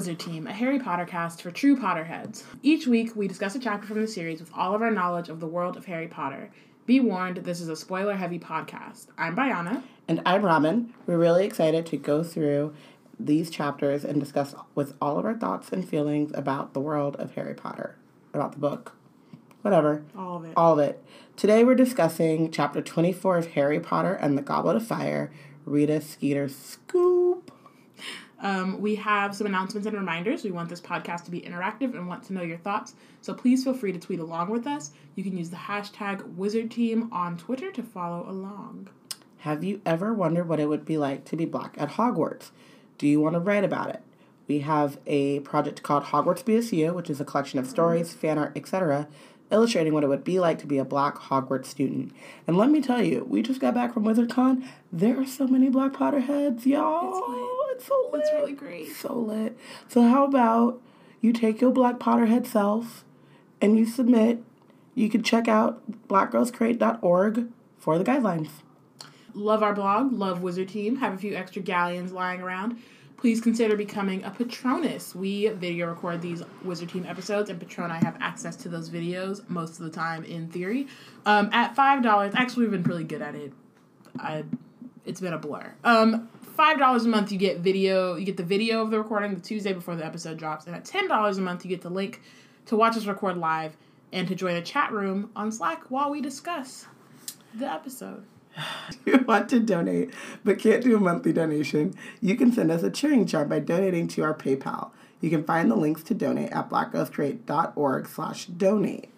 Wizard Team, a Harry Potter cast for true Potterheads. Each week, we discuss a chapter from the series with all of our knowledge of the world of Harry Potter. Be warned, this is a spoiler heavy podcast. I'm Bayana. And I'm Robin. We're really excited to go through these chapters and discuss with all of our thoughts and feelings about the world of Harry Potter, about the book, whatever. All of it. All of it. Today we're discussing chapter 24 of Harry Potter and the Goblet of Fire, Rita Skeeter Scoop. Um, we have some announcements and reminders. We want this podcast to be interactive and want to know your thoughts. So please feel free to tweet along with us. You can use the hashtag WizardTeam on Twitter to follow along. Have you ever wondered what it would be like to be black at Hogwarts? Do you want to write about it? We have a project called Hogwarts BSU, which is a collection of stories, fan art, etc., illustrating what it would be like to be a black Hogwarts student. And let me tell you, we just got back from WizardCon. There are so many black Potterheads, y'all. It's, so lit. It's really great. So lit. So how about you take your black Potterhead self and you submit. You can check out blackgirlscreate.org for the guidelines. Love our blog, love Wizard Team, have a few extra galleons lying around. Please consider becoming a Patronus. We video record these Wizard Team episodes, and Patron I have access to those videos most of the time in theory. Um, at $5, actually, we've been really good at it. I, it's been a blur. Um, five dollars a month you get video you get the video of the recording the tuesday before the episode drops and at ten dollars a month you get the link to watch us record live and to join a chat room on slack while we discuss the episode if you want to donate but can't do a monthly donation, you can send us a cheering charm by donating to our PayPal. You can find the links to donate at blackgirlscreate.org slash donate.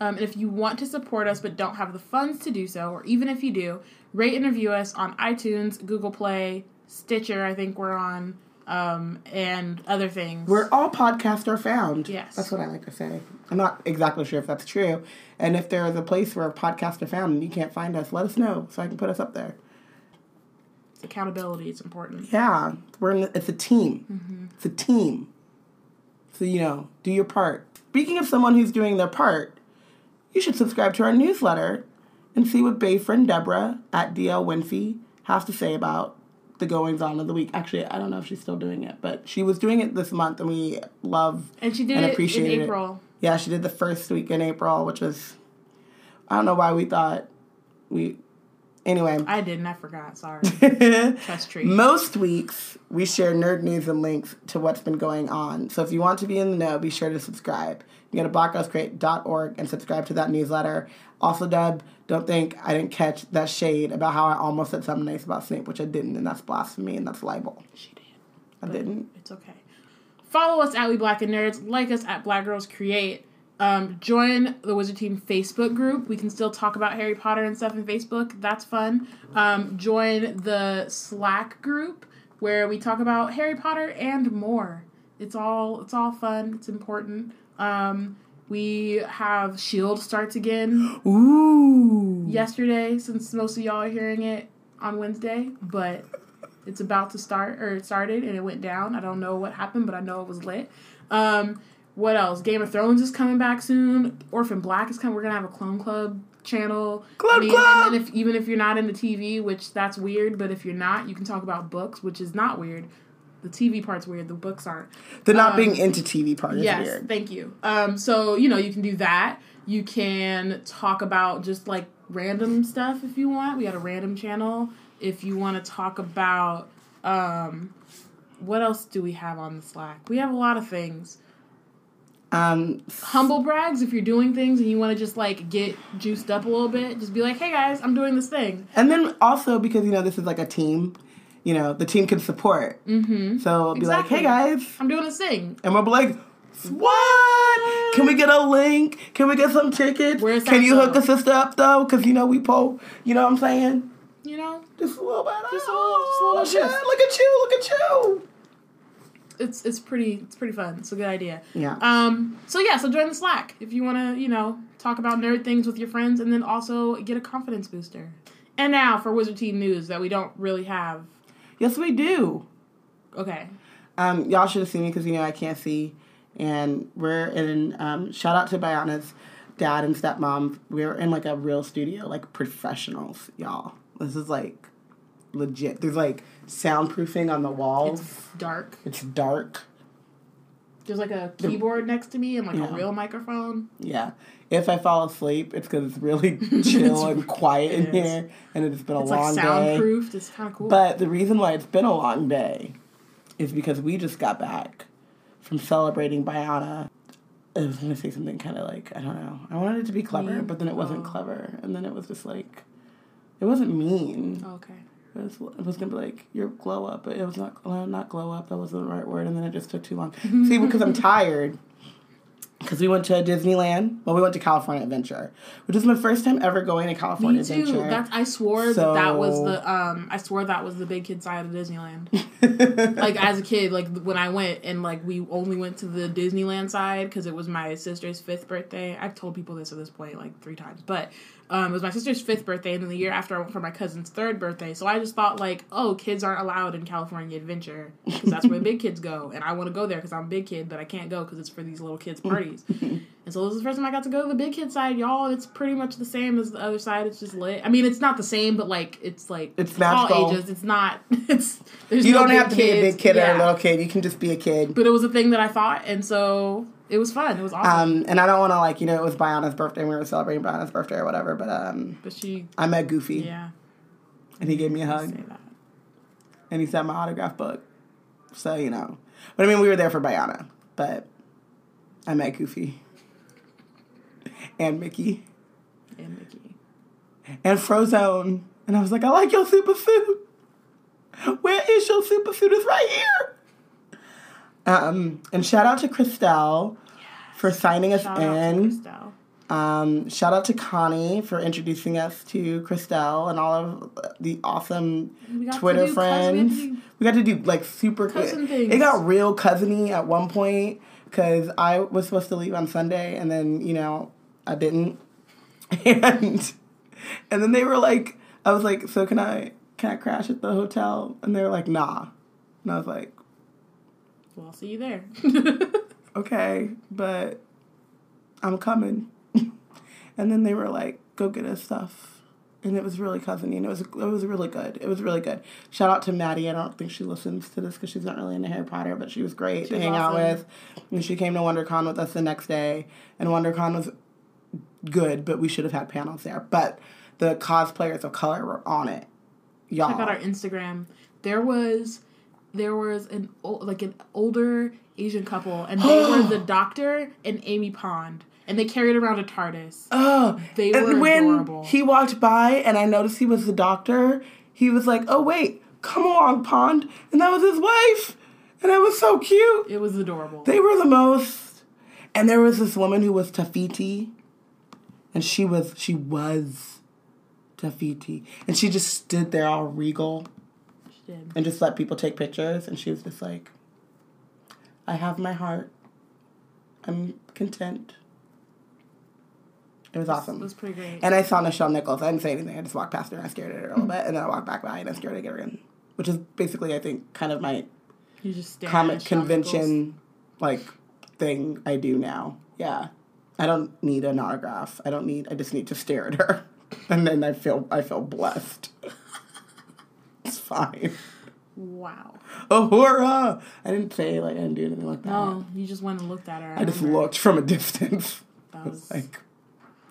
Um, and if you want to support us but don't have the funds to do so, or even if you do, rate and review us on iTunes, Google Play, Stitcher, I think we're on, um, and other things. Where all podcasts are found. Yes. That's what I like to say. I'm not exactly sure if that's true. And if there is a place where podcasts are found and you can't find us, let us know so I can put us up there. It's accountability. It's important. Yeah. We're in, it's a team. Mm-hmm. It's a team. So, you know, do your part. Speaking of someone who's doing their part, you should subscribe to our newsletter and see what Bay friend Deborah at DL Winfrey has to say about the goings on of the week. Actually, I don't know if she's still doing it, but she was doing it this month, and we love and she did and it in April. It. Yeah, she did the first week in April, which was I don't know why we thought we. Anyway, I didn't. I forgot. Sorry. Trust tree. Most weeks we share nerd news and links to what's been going on. So if you want to be in the know, be sure to subscribe. You go to blackgirlscreate.org and subscribe to that newsletter. Also, Deb, don't think I didn't catch that shade about how I almost said something nice about Snape, which I didn't, and that's blasphemy and that's libel. She did. I didn't. It's okay. Follow us at We Black and Nerds. Like us at Black Girls Create. Um, join the Wizard Team Facebook group. We can still talk about Harry Potter and stuff in Facebook. That's fun. Um, join the Slack group where we talk about Harry Potter and more. It's all it's all fun. It's important. Um, we have Shield starts again. Ooh. Yesterday, since most of y'all are hearing it on Wednesday, but it's about to start or it started and it went down. I don't know what happened, but I know it was lit. Um, what else? Game of Thrones is coming back soon. Orphan Black is coming. We're gonna have a Clone Club channel. Club I mean, Club. And if even if you're not into TV, which that's weird, but if you're not, you can talk about books, which is not weird. The TV part's weird. The books aren't. The not um, being into TV part is yes, weird. Thank you. Um, so you know you can do that. You can talk about just like random stuff if you want. We got a random channel. If you want to talk about um, what else do we have on the Slack? We have a lot of things. Um, humble brags if you're doing things and you want to just like get juiced up a little bit just be like hey guys i'm doing this thing and then also because you know this is like a team you know the team can support mm-hmm. so be exactly. like hey guys i'm doing this thing and we'll be like what can we get a link can we get some tickets Where's can you though? hook a sister up though because you know we pull you know what i'm saying you know just a little bit just a little, just a little look at you look at you it's it's pretty it's pretty fun. It's a good idea. Yeah. Um. So yeah. So join the Slack if you want to you know talk about nerd things with your friends, and then also get a confidence booster. And now for Wizard Team news that we don't really have. Yes, we do. Okay. Um, y'all should have seen me because you know I can't see, and we're in. Um, shout out to Bayana's dad and stepmom. We're in like a real studio, like professionals, y'all. This is like legit. There's like soundproofing on the walls. It's dark. It's dark. There's like a keyboard next to me and like Yeah. a real microphone. Yeah. If I fall asleep, it's because it's really chill and quiet in here, and it's been a It's long like day. soundproofed. It's kind of cool. But the reason why it's been a long day is because we just got back from celebrating Bayana. I was gonna say something kind of like I don't know. I wanted it to be clever, Mean? but then it wasn't Oh. clever, and then it was just like it wasn't mean. Oh, okay. It was, it was gonna be like your glow up, but it was not not glow up. That wasn't the right word, and then it just took too long. See, because I'm tired. Because we went to Disneyland. Well, we went to California Adventure, which is my first time ever going to California Me too. Adventure. That's I swore that that was the um I swore that was the big kid side of Disneyland. like as a kid, like when I went and like we only went to the Disneyland side because it was my sister's fifth birthday. I've told people this at this point like three times, but um, it was my sister's fifth birthday, and then the year after I went for my cousin's third birthday. So I just thought like, oh, kids aren't allowed in California Adventure because that's where the big kids go, and I want to go there because I'm a big kid, but I can't go because it's for these little kids parties. and so this is the first time I got to go to the big kid side, y'all. It's pretty much the same as the other side. It's just lit. I mean, it's not the same, but like it's like It's all magical. ages. It's not. It's there's you no don't have to be a big kid or a little kid. You can just be a kid. But it was a thing that I thought, and so it was fun. It was awesome. Um, and I don't want to like you know it was Bayana's birthday. and We were celebrating Bayana's birthday or whatever. But um, but she, I met Goofy yeah, and he gave me a hug and he signed my autograph book. So you know, but I mean we were there for Bayana, but I met Goofy and Mickey And Mickey. and Frozone, and I was like, I like your super suit. Where is your super suit? It's right here. Um, and shout out to Christelle for signing us Shout out in. Christelle. Um, shout out to Connie for introducing us to Christelle and all of the awesome got Twitter do cousin- friends. we do- We got to do like super Cousin It things. got real cousiny at one point because I was supposed to leave on Sunday and then you know I didn't, and and then they were like, I was like, so can I can I crash at the hotel? And they were like, nah, and I was like, Well, I'll see you there. okay, but I'm coming. and then they were like, go get us stuff. And it was really cousiny, and it was it was really good. It was really good. Shout out to Maddie. I don't think she listens to this because she's not really into Harry Potter, but she was great to was hang out with. And she came to WonderCon with us the next day, and WonderCon was good, but we should have had panels there. But the cosplayers of color were on it, y'all. Check out our Instagram. There was there was an like an older Asian couple, and they were the Doctor and Amy Pond, and they carried around a TARDIS. Oh, They and were when adorable. he walked by and I noticed he was the doctor, he was like, "Oh wait, come along, Pond," and that was his wife, and that was so cute. It was adorable. They were the most. And there was this woman who was Te Fiti, and she was she was Te Fiti, and she just stood there all regal did. and just let people take pictures, and she was just like, "I have my heart. I'm content." It was awesome. It was pretty great. And I saw Nichelle Nichols. I didn't say anything. I just walked past her and I stared at her a little hmm. bit, and then I walked back by and I stared at her again, which is basically, I think, kind of my you just comic Nichols. convention like thing I do now. Yeah, I don't need an autograph. I don't need. I just need to stare at her, and then I feel I feel blessed. it's fine. Wow. Uhura! I didn't say like I didn't do anything like that. No, you just went and looked at her. I just looked from a distance. That I was was like,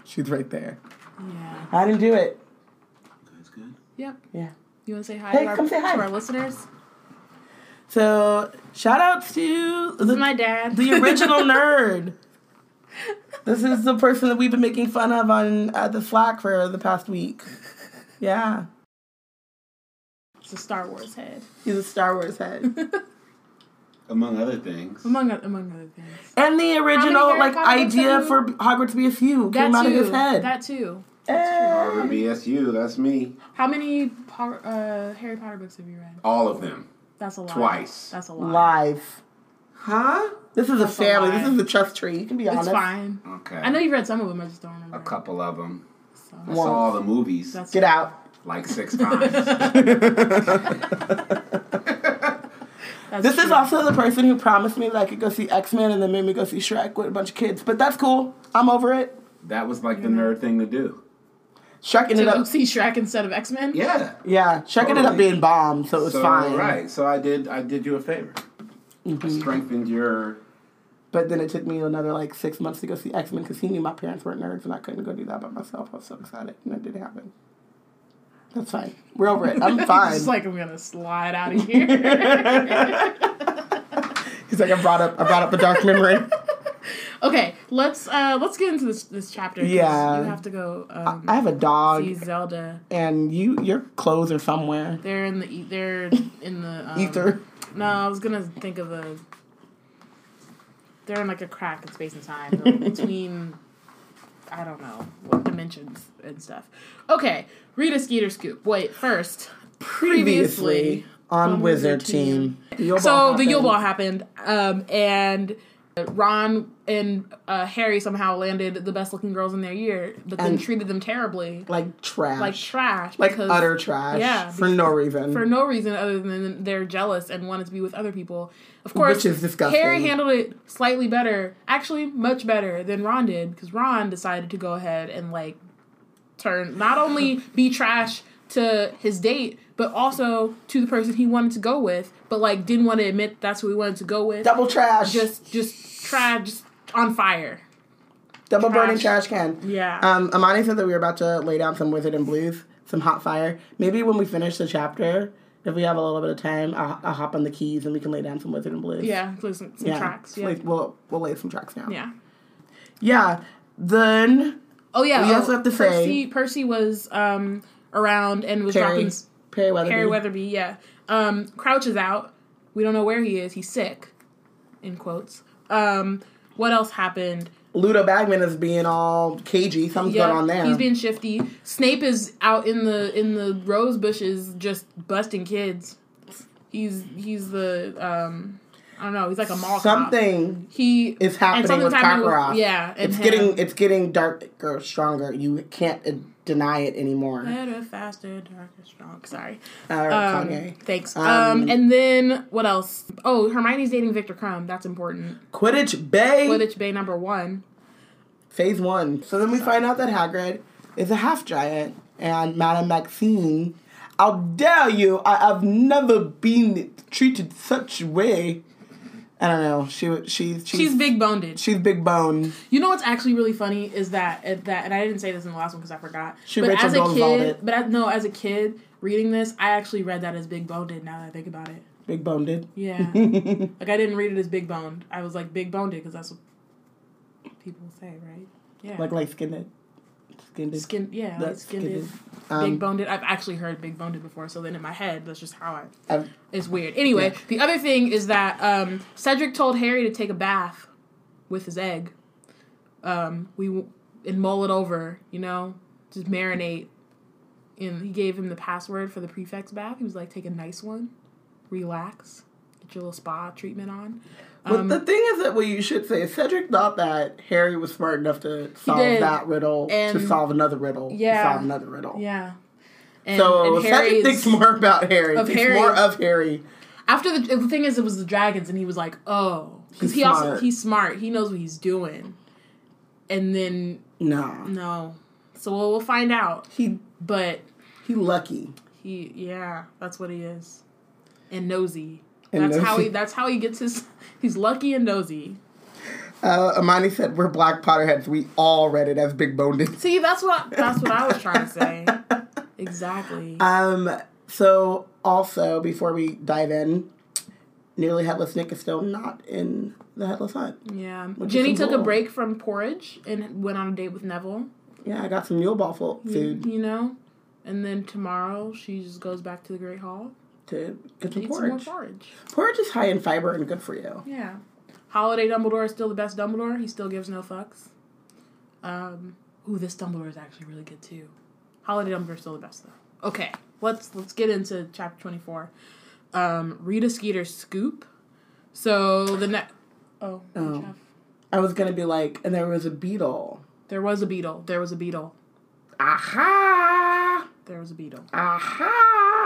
she's right there. yeah. I didn't do it. That's good. Yep. Yeah. You want to say hi, Hey, to, our, come say hi. to our listeners? So shout outs to This the, is my dad. the original nerd. This is the person that we've been making fun of on uh, the Slack for the past week. Yeah, It's a Star Wars head, he's a Star Wars head, Among other things. among among other things. and the original like Potter books idea have you- for Hogwarts BSU That came out of his head. That too. Eh. Harvard BSU, that's me. How many uh, Harry Potter books have you read? All of them. That's a lot. Twice. That's a lot. Live, huh? This is a That's a family. lie. This is a trust tree. You can be honest. It's honest. fine. Okay. I know you've read some of them. I just don't remember. A couple of them. So, I saw all the movies that's Get out. Like six times. That's This is also the person who promised me that I could go see X Men and then made me go see Shrek with a bunch of kids. But that's cool. I'm over it. that was like the nerd thing to do. Shrek ended to up see Shrek instead of X Men. Yeah. Yeah, Shrek ended up being bomb, so it was so, fine. Right. So I did I did you a favor. I mm-hmm. strengthened your But then it took me another like six months to go see X Men because he knew my parents weren't nerds and I couldn't go do that by myself. I was so excited and it didn't happen. That's fine. We're over it. I'm fine. Just like I'm gonna slide out of here. He's like, I brought up, I brought up a dark memory. okay, let's uh let's get into this this chapter. Yeah. you have to go. Um, I have a dog, see Zelda. and you, your clothes are somewhere. They're in the they're in the um, Ether. No, I was gonna think of a. They're in like a crack in space and time between. I don't know what dimensions and stuff. Okay, Rita Skeeter scoop. Wait, first. Previously on on Wizard Wizard Team. The so Ball the Yule. Ball happened, um, and Ron and uh, Harry somehow landed the best looking girls in their year, but then treated them terribly, like trash, like trash, like because- utter trash, yeah, for no reason. for no reason other than they're jealous and wanted to be with other people. Of course, Which is disgusting. Harry handled it slightly better, actually much better than Ron did, because Ron decided to go ahead and like turn not only be trash to his date, but also to the person he wanted to go with, but like didn't want to admit that's who he wanted to go with. Double trash, Just, just trash, just on fire. double burning trash. trash can. Yeah. Um, Amani said that we were about to lay down some Wizard and Blues, some hot fire. Maybe when we finish the chapter, if we have a little bit of time, I'll, I'll hop on the keys and we can lay down some Wizard and Blues. yeah, listen, some yeah. tracks. Yeah. We'll we'll lay some tracks down. yeah. Yeah. Then Oh yeah. We oh, also have to Percy, say- Percy was um around and was dropping Perry Weatherby. Harry Weatherby, yeah. Um, Crouch is out. We don't know where he is. He's sick, in quotes. Um, what else happened? Ludo Bagman is being all cagey. Something's Yeah, going on there. he's being shifty. Snape is out in the in the rose bushes, just busting kids. He's he's the um, I don't know. He's like a mall cop. Something He is happening with Karkaroff. yeah, and it's him. getting it's getting darker, stronger. You can't deny it anymore. better, faster, darker, strong. Sorry. Uh, Um. Thanks. Um, Um, and then what else? Oh, Hermione's dating Viktor Krum. That's important. Quidditch Bay, Quidditch Bay number one. phase one. So then we find out that Hagrid is a half giant, and Madame Maxime. I'll dare you! I have never been treated such a way. I don't know. She she she's She's big boned. she's big bone. You know what's actually really funny is that at that, and I didn't say this in the last one because I forgot. She but Rachel as a kid, but as, no, as a kid reading this, I actually read that as big boned. Now that I think about it, Big boned. yeah, like I didn't read it as big boned. I was like big boned because that's what people say, right? Yeah, like light skinned. Skinned. skin. Yeah, That's skinned. skinned. big Um, boned. I've actually heard big boned before, so then in my head, that's just how I I've- It's weird. Anyway, Yeah. the other thing is that um, Cedric told Harry to take a bath with his egg. Um, we and mull it over, you know, just marinate. And he gave him the password for the prefect's bath. He was like, "Take a nice one, relax, get your little spa treatment on." But Um, the thing is that what you should say is Cedric thought that Harry was smart enough to solve that riddle And- to solve another riddle Yeah. to solve another riddle. yeah. And, so and Cedric thinks more about Harry. Of thinks Harry. more of Harry. after the the thing is, it was the dragons, and he was like, "Oh, because He's he also smart. he's smart. He knows what he's doing." And then No, no, so we'll, we'll find out. he But he lucky. he, yeah, that's what he is, and nosy. And that's how he. That's how he gets his. He's lucky and nosy. Uh, Amani said we're Black Potterheads. We all read it as big boned. See, that's what that's what I was trying to say. Exactly. Um. So also before we dive in, nearly headless Nick is still not in the headless hunt. yeah. Ginny took a break from porridge and went on a date with Neville. Yeah, I got some Yule Ball fo- food You know, and then tomorrow she just goes back to the Great Hall. To get some Eat some porridge. porridge. Porridge is high in fiber and good for you. Yeah. Holiday Dumbledore is still the best Dumbledore. He still gives no fucks. Um, ooh, this Dumbledore is actually really good too. Holiday Dumbledore is still the best though. Okay, let's let's get into chapter twenty four. Um, Rita Skeeter scoop. So the next. Oh, Oh. I was gonna be like, and there was a beetle. there was a beetle. There was a beetle. Aha! There was a beetle. Aha!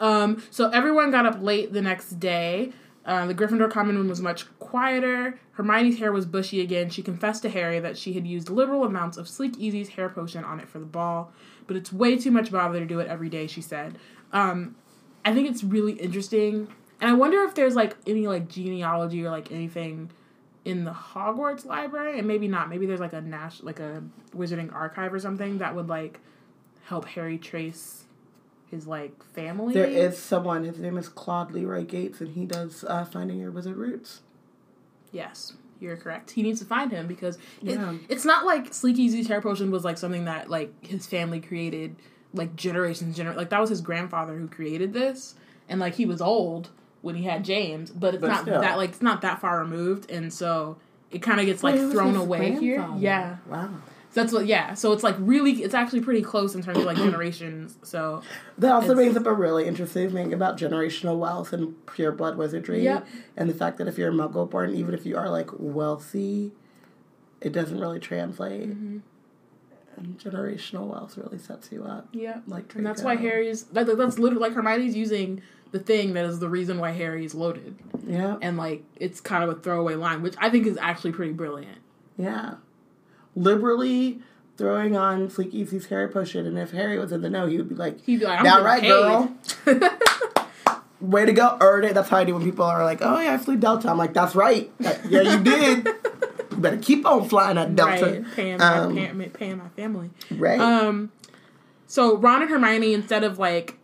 Um, so everyone got up late the next day. Uh, the Gryffindor common room was much quieter. Hermione's hair was bushy again. She confessed to Harry that she had used liberal amounts of Sleekeazy's hair potion on it for the ball, but it's way too much bother to do it every day, she said. Um, I think it's really interesting And I wonder if there's like any like genealogy or like anything in the Hogwarts library, and maybe not. Maybe there's like a national, like a Wizarding archive or something that would like help Harry trace his like family. There is someone. His name is Claude Leroy Gates, and he does uh, Finding Your Wizard Roots. Yes, you're correct. He needs to find him because it- Yeah. it's not like Sleekeazy's hair potion was like something that like his family created like generations gener like that was his grandfather who created this and like he was old when he had James, but it's But not still. that like it's not that far removed and so it kind of gets like Wait, thrown his away here. Yeah. Wow. So that's what yeah. So it's like really it's actually pretty close in terms of like generations. So That also brings up a really interesting thing about generational wealth and pure blood wizardry. Yep. And the fact that if you're a muggle born, even if you are like wealthy, it doesn't really translate. Mm-hmm. And generational wealth really sets you up. yeah. Like And that's why Harry's that, that's literally like Hermione's using the thing that is the reason why Harry's loaded. Yeah. and like it's kind of a throwaway line, which I think is actually pretty brilliant. Yeah. Liberally throwing on Sleekeazy's hair potion, and if Harry was in the know, he would be like, He'd be like, I'm "That right, paid." girl. Way to go, earned it." That's how I do when people are like, "Oh yeah, I flew Delta." I'm like, "That's right. That- yeah, you did. you better keep on flying that Delta." right, paying my, Um, paying, paying my family. Right. Um, so Ron and Hermione, instead of like,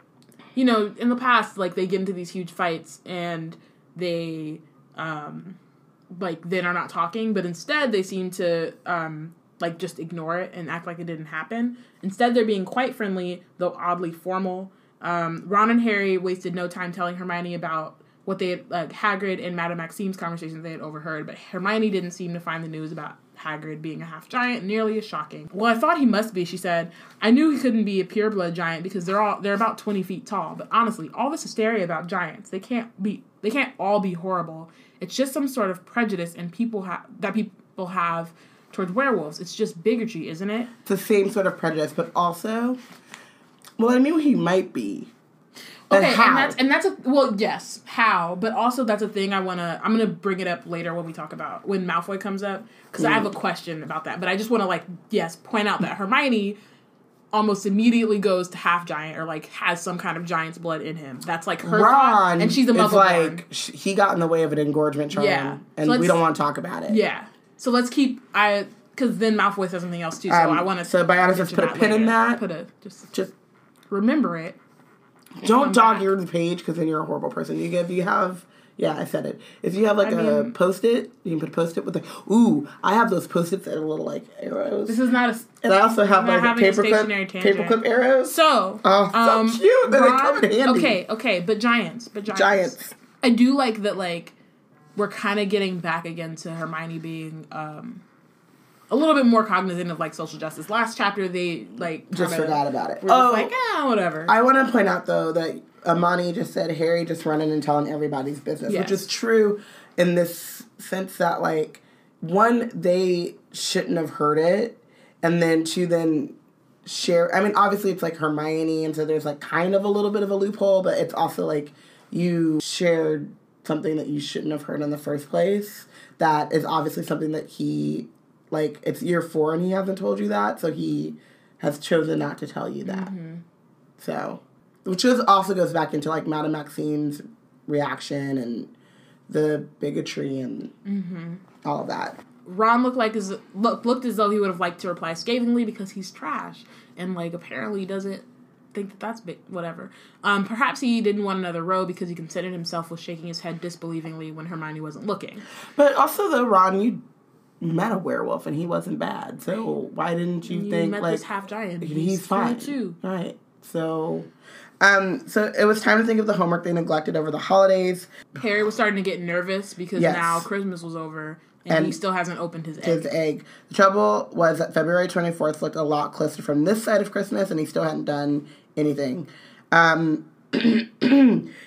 you know, in the past, like they get into these huge fights and they, um, like then are not talking, but instead they seem to um like just ignore it and act like it didn't happen. Instead, they're being quite friendly, though oddly formal. Um, Ron and Harry wasted no time telling Hermione about what they had, like Hagrid and Madame Maxime's conversations they had overheard, but Hermione didn't seem to find the news about Hagrid being a half giant nearly as shocking. Well, I thought he must be, she said. I knew he couldn't be a pureblood giant because they're all they're about twenty feet tall. But honestly, all this hysteria about giants, they can't be they can't all be horrible. It's just some sort of prejudice and people have that people have towards werewolves. It's just bigotry, isn't it? it's the same sort of prejudice, but also, well, I knew he might be. But Okay, how? and that's and that's a well, yes, how, but also that's a thing I wanna I'm gonna bring it up later when we talk about when Malfoy comes up because I have a question about that. But I just want to like yes point out that Hermione almost immediately goes to half giant or like has some kind of giant's blood in him. That's like her thought, and she's a it's muggle like sh- he got in the way of an engorgement charm, Yeah. and So we don't want to talk about it. Yeah, so let's keep I because then Malfoy says something else too. So Um, I want to so let's put a pin in that. Put a just Just remember it. Don't dog ear the page because then you're a horrible person. You if you have yeah, I said it. If you have like I a mean- post it, you can put a post it with like ooh, I have those post its that are little like arrows. This is not a and I also have like a having a stationary paperclip tangent. paperclip arrows. So, Oh, so um, cute. And they come in handy. Okay, okay, but giants, but giants. Giants. I do like that. Like, we're kind of getting back again to Hermione being um, a little bit more cognizant of like social justice. Last chapter, they like Just kinda forgot about it. Were just Oh. like, ah, whatever. I want to point out though that Amani just said Harry just running and telling everybody's business, Yes. which is true in this sense that like one they shouldn't have heard it, and then two then share. I mean, obviously it's like Hermione, and so there's like kind of a little bit of a loophole, but it's also like you shared something that you shouldn't have heard in the first place. That is obviously something that he like it's year four and he hasn't told you that, so he has chosen not to tell you that. So, which is also goes back into like Madame Maxime's reaction and the bigotry and all of that. Ron looked like his look, looked as though he would have liked to reply scathingly because he's trash and like apparently doesn't think that that's big whatever. Um, perhaps he didn't want another row because he considered himself was shaking his head disbelievingly when Hermione wasn't looking. But also, though, Ron, you met a werewolf and he wasn't bad. So why didn't you, You think met like this half giant. he's, fine too. Right. So, um, so it was time to think of the homework they neglected over the holidays. Harry was starting to get nervous because Yes. now Christmas was over and, And he still hasn't opened his egg. his egg. The trouble was that February 24th looked a lot closer from this side of Christmas, and he still hadn't done anything. Um,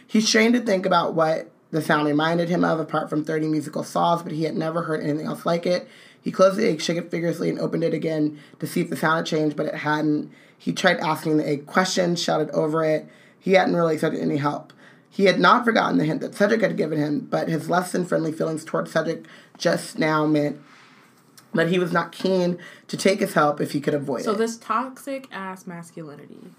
he's trained to think about what the sound reminded him of, apart from 30 musical saws, but he had never heard anything else like it. He closed the egg, shook it vigorously, and opened it again to see if the sound had changed, but it hadn't. He tried asking the egg questions, shouted over it. He hadn't really accepted any help. He had not forgotten the hint that Cedric had given him, but his less than friendly feelings toward Cedric just now meant that he was not keen to take his help if he could avoid so it. So, this toxic ass masculinity.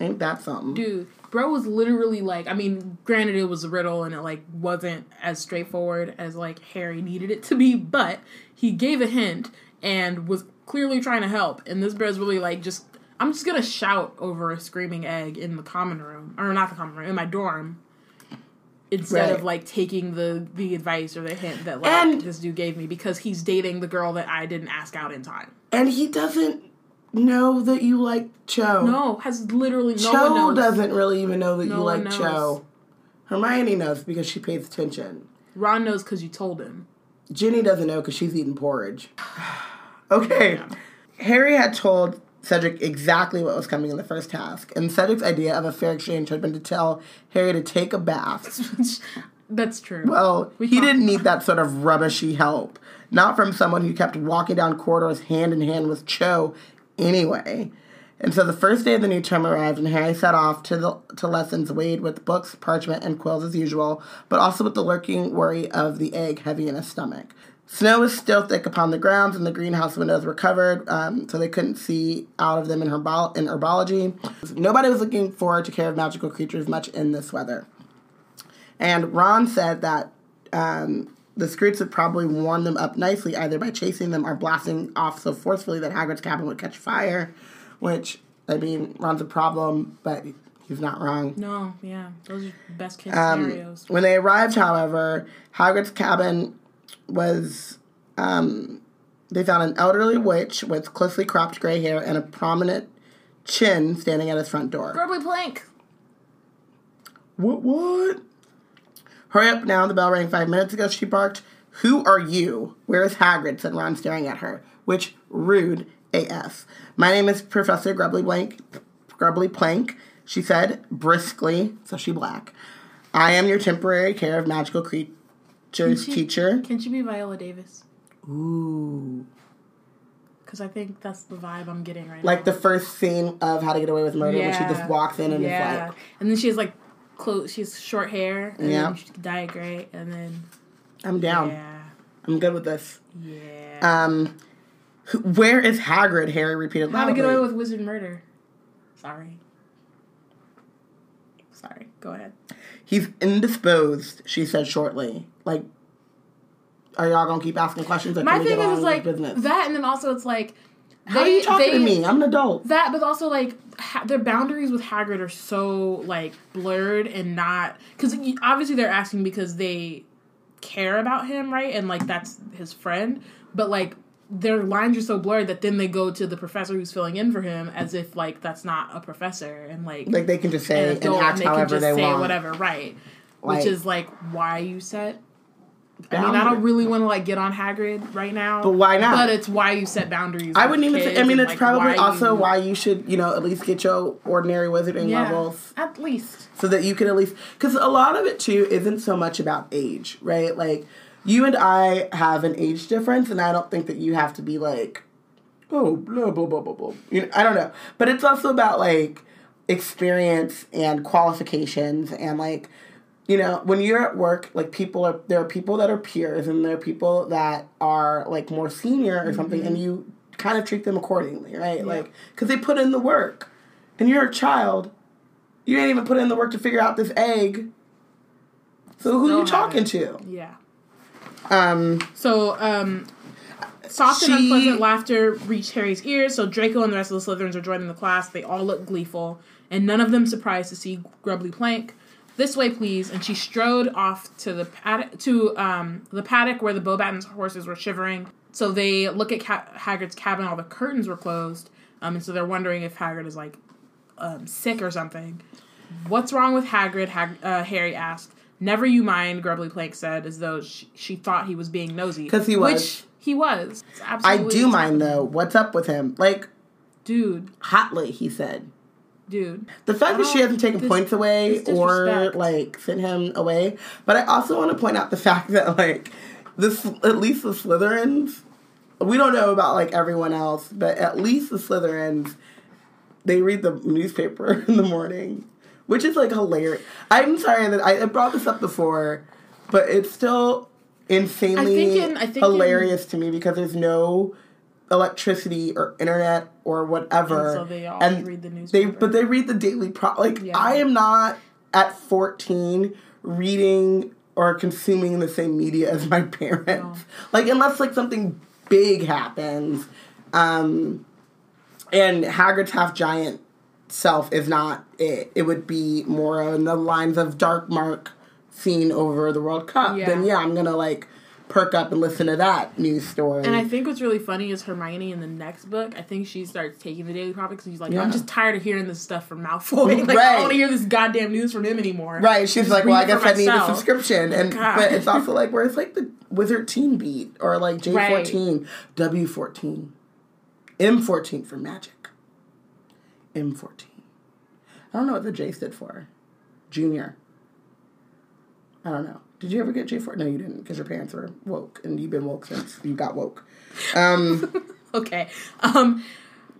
Ain't that something? Dude, bro was literally like, I mean, granted it was a riddle and it like wasn't as straightforward as like Harry needed it to be, but he gave a hint and was clearly trying to help. And this bro's really like, just, I'm just gonna shout over a screaming egg in the common room, or not the common room, in my dorm. Instead Right. of like taking the the advice or the hint that like And- this dude gave me because he's dating the girl that I didn't ask out in time. And he doesn't know that you like Cho. No, has literally no Cho doesn't really even know that No you like knows. Cho. Hermione knows because she pays attention. Ron knows because you told him. Ginny doesn't know because she's eating porridge. okay. Harry had told Cedric exactly what was coming in the first task, and Cedric's idea of a fair exchange had been to tell Harry to take a bath. That's true. Well, We he didn't need that sort of rubbishy help. Not from someone who kept walking down corridors hand in hand with Cho anyway. And so the first day of the new term arrived, and Harry set off to the to lessons weighed with books, parchment, and quills as usual, but also with the lurking worry of the egg heavy in his stomach. Snow was still thick upon the grounds, and the greenhouse windows were covered, um, so they couldn't see out of them in, in herbology. Nobody was looking forward to care of magical creatures much in this weather. And Ron said that um, the Skrewts would probably warm them up nicely, either by chasing them or blasting off so forcefully that Hagrid's cabin would catch fire. Which, I mean, Ron's a problem, but he's not wrong. No, yeah, those are best case Um, scenarios. when they arrived, however, Hagrid's cabin was. Um, they found an elderly witch with closely cropped gray hair and a prominent chin standing at his front door. Grubbly Plank. What? What? Hurry up now! The bell rang five minutes ago. She barked. Who are you? Where is Hagrid? said Ron, staring at her. Which rude AF. My name is Professor Grubbly Blank. Grubbly Plank. She said briskly, so she black. I am your temporary care of magical creatures she- teacher. Can she be Viola Davis? Ooh. Because I think that's the vibe I'm getting right Like the first scene of How to Get Away with Murder, when she just walks in and Yeah, it's like, and then she has like clothes. She has short hair. And Yeah. dye gray, and then I'm down. yeah, I'm good with this. yeah. Um, where is Hagrid? Harry repeated How to get away with wizard murder? Sorry. Sorry. Go ahead. He's indisposed, she said shortly. Like, are y'all gonna keep asking questions? Or My thing is with like business? that, and then also it's like How are you talking to me? I'm an adult. That, but also like ha- their boundaries with Hagrid are so like blurred and not because obviously they're asking because they care about him, right? And like that's his friend, but like their lines are so blurred that then they go to the professor who's filling in for him as if like that's not a professor and like Like they can just say an and act and they can however just they say want. whatever, right? Like- Which is like why you set. I mean, I don't really want to like get on Hagrid right now, But why not? But it's why you set boundaries. I wouldn't even say. I mean, it's like, probably why also you- why you should, you know, at least get your ordinary wizarding yeah, levels at least. so that you can at least because a lot of it too isn't so much about age, right? Like you and I have an age difference, and I don't think that you have to be like, oh, blah blah blah blah blah. You know, I don't know, but it's also about like experience and qualifications and like you know when you're at work like people are there are people that are peers and there are people that are like more senior or something and you kind of treat them accordingly right like because they put in the work and you're a child you ain't even put in the work to figure out this egg so who Still you talking to Yeah. um So, um, soft and unpleasant laughter reached Harry's ears. So Draco and the rest of the Slytherins are joining the class. They all look gleeful, and none of them surprised to see Grubbly Plank. This way, please. And she strode off to the paddock, to um, the paddock where the Beauxbatons horses were shivering. So they look at Ca- Hagrid's cabin. All the curtains were closed, um, and so they're wondering if Hagrid is like um, sick or something. What's wrong with Hagrid? Hag- uh, Harry asked. Never you mind, Grubbly Plank said, as though she, she thought he was being nosy. Because he was. Which he was. I do mind though what's up with him like Dude, hotly he said dude. The fact that she hasn't taken dis- points away or like sent him away, but I also want to point out the fact that like this, at least the Slytherins, we don't know about like everyone else, but at least the Slytherins, they read the newspaper in the morning, which is like hilarious. I'm sorry that I, I brought this up before, but it's still insanely in- think in- hilarious to me because there's no electricity or internet or whatever. And so they all and read the They but they read the daily pro like Yeah. I am not at 14 reading or consuming the same media as my parents. Like unless like something big happens. Um and Hagrid's half giant self is not it. It would be more on the lines of Dark Mark seen over the World Cup. Yeah. Then yeah, I'm gonna like perk up and listen to that news story. And I think what's really funny is Hermione in the next book. I think she starts taking the Daily Prophet because she's like, Yeah. I'm just tired of hearing this stuff from Malfoy. like, I don't want to hear this goddamn news from him anymore. Right, she's like, well, I guess I need a subscription, and God. but it's also like where it's like the Wizard Teen Beat or like J fourteen, W fourteen, M fourteen for Magic, M fourteen. I don't know what the J stood for. Junior. I don't know. Did you ever get J four? No, you didn't, because your parents were woke, and you've been woke since you got woke. Um, Okay. Um,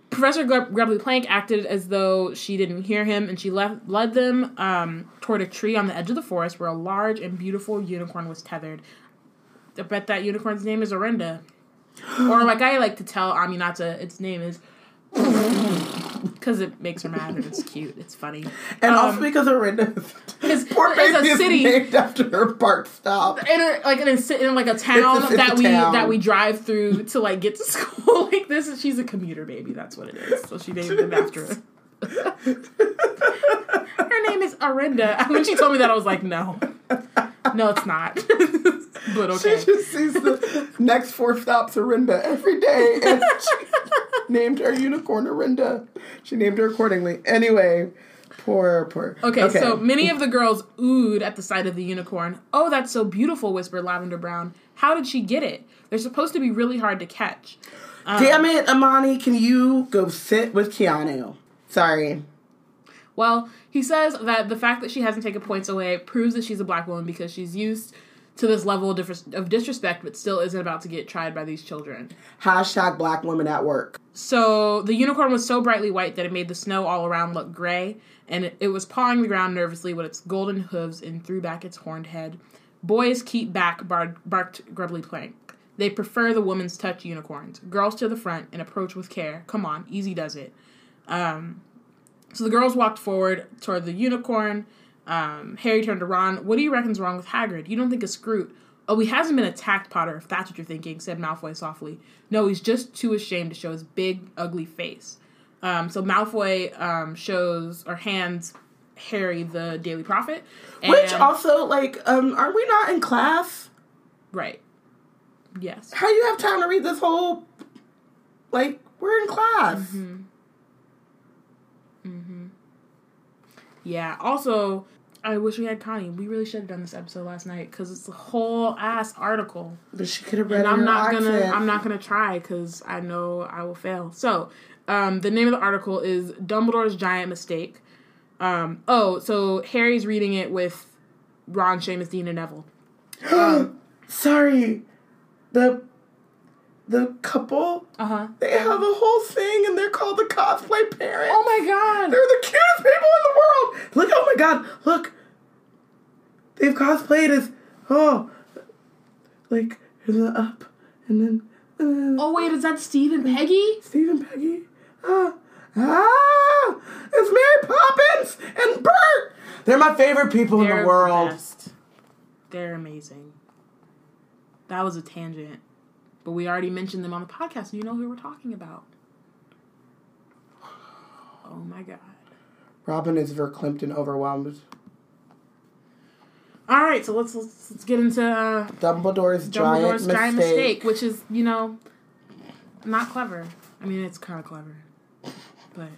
Professor Grubbly Plank acted as though she didn't hear him, and she left, led them um, toward a tree on the edge of the forest where a large and beautiful unicorn was tethered. I bet that unicorn's name is Orinda. or, like I like to tell Aminata, its name is. Because it makes her mad and it's cute. It's funny. and Um, also because Orinda, it's- poor baby is city. named after her Bart stop. in a, like in, a, in like a town It's that a we town. that we drive through to like get to school. like this is she's a commuter baby. That's what it is. So she named him after her. her name is Arinda. When she told me that, I was like, no, no, it's not. But okay. She just sees the next four stops Orinda every day, and she named her unicorn Orinda. She named her accordingly. Anyway, poor, poor. Okay, so many of the girls oohed at the sight of the unicorn. Oh, that's so beautiful, whispered Lavender Brown. How did she get it? They're supposed to be really hard to catch. Um, damn it, Amani, can you go sit with Keanu? Sorry. Well, he says that the fact that she hasn't taken points away proves that she's a black woman because she's used to this level of, dis- of disrespect, but still isn't about to get tried by these children. Hashtag black women at work. So the unicorn was so brightly white that it made the snow all around look gray, and it, it was pawing the ground nervously with its golden hooves and threw back its horned head. Boys keep back, bar- barked Grubbly Plank. They prefer the woman's touch unicorns. Girls to the front and approach with care. Come on, easy does it. Um, so the girls walked forward toward the unicorn. Um, Harry turned to Ron. What do you reckon's wrong with Hagrid? You don't think a Skrewt? Oh, he hasn't been attacked, Potter, if that's what you're thinking, said Malfoy softly. No, he's just too ashamed to show his big, ugly face. Um, so Malfoy um, shows or hands Harry the Daily Prophet. Which also, like, um, are we not in class? Right. Yes. How you have time to read this whole? Like, we're in class. Mm-hmm. Yeah. Also, I wish we had Connie. We really should have done this episode last night because it's a whole ass article. But she could have read and I'm not gonna accent. I'm not gonna try because I know I will fail. So, um, the name of the article is Dumbledore's Giant Mistake. Um, oh, so Harry's reading it with Ron, Seamus, Dean, and Neville. Sorry, the the couple Uh huh. they have a whole thing and they're called the cosplay parents. Oh my god! They're the cutest people in the world. Look, oh my god, look. They've cosplayed as oh, like and then up and then uh, Oh wait, is that Steve and Peggy? Steve and Peggy. Ah, ah, it's Mary Poppins and Bert. They're my favorite people in They're the world. best. They're amazing. That was a tangent, but we already mentioned them on the podcast, and you know who we're talking about. Oh my god! Robin is verklempt and overwhelmed. All right, so let's let's, let's get into uh, Dumbledore's, Dumbledore's giant, giant mistake. mistake, which is you know not clever. I mean, it's kind of clever, but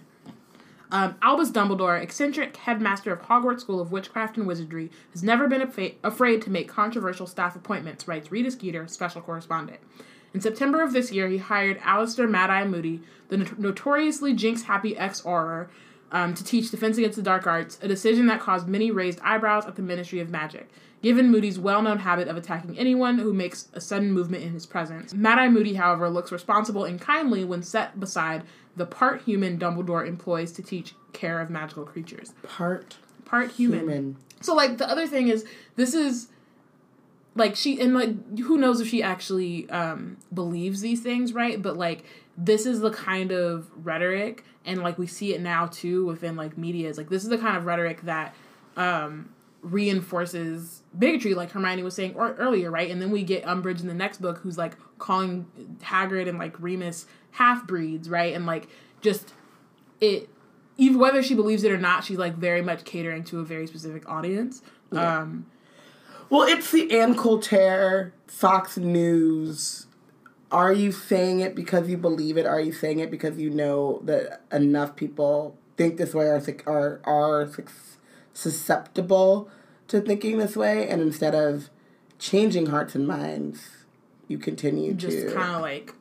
um, Albus Dumbledore, eccentric headmaster of Hogwarts School of Witchcraft and Wizardry, has never been afraid to make controversial staff appointments. Writes Rita Skeeter, special correspondent. In September of this year, he hired Alastor Mad Eye Moody, the not- notoriously jinx-happy ex-Auror, um, to teach Defense Against the Dark Arts, a decision that caused many raised eyebrows at the Ministry of Magic, given Moody's well known habit of attacking anyone who makes a sudden movement in his presence. Mad Eye Moody, however, looks responsible and kindly when set beside the part human Dumbledore employs to teach care of magical creatures. Part Part human. human. So, like, the other thing is, this is like she and like who knows if she actually um believes these things right but like this is the kind of rhetoric and like we see it now too within like media is like this is the kind of rhetoric that um reinforces bigotry like hermione was saying or, earlier right? And then we get umbridge in the next book who's like calling hagrid and like remus half breeds right? And like just it even whether she believes it or not she's like very much catering to a very specific audience. Um Well, it's the Ann Coulter, Fox News. Are you saying it because you believe it? Are you saying it because you know that enough people think this way or are are susceptible to thinking this way? And instead of changing hearts and minds, you continue just to just kind of like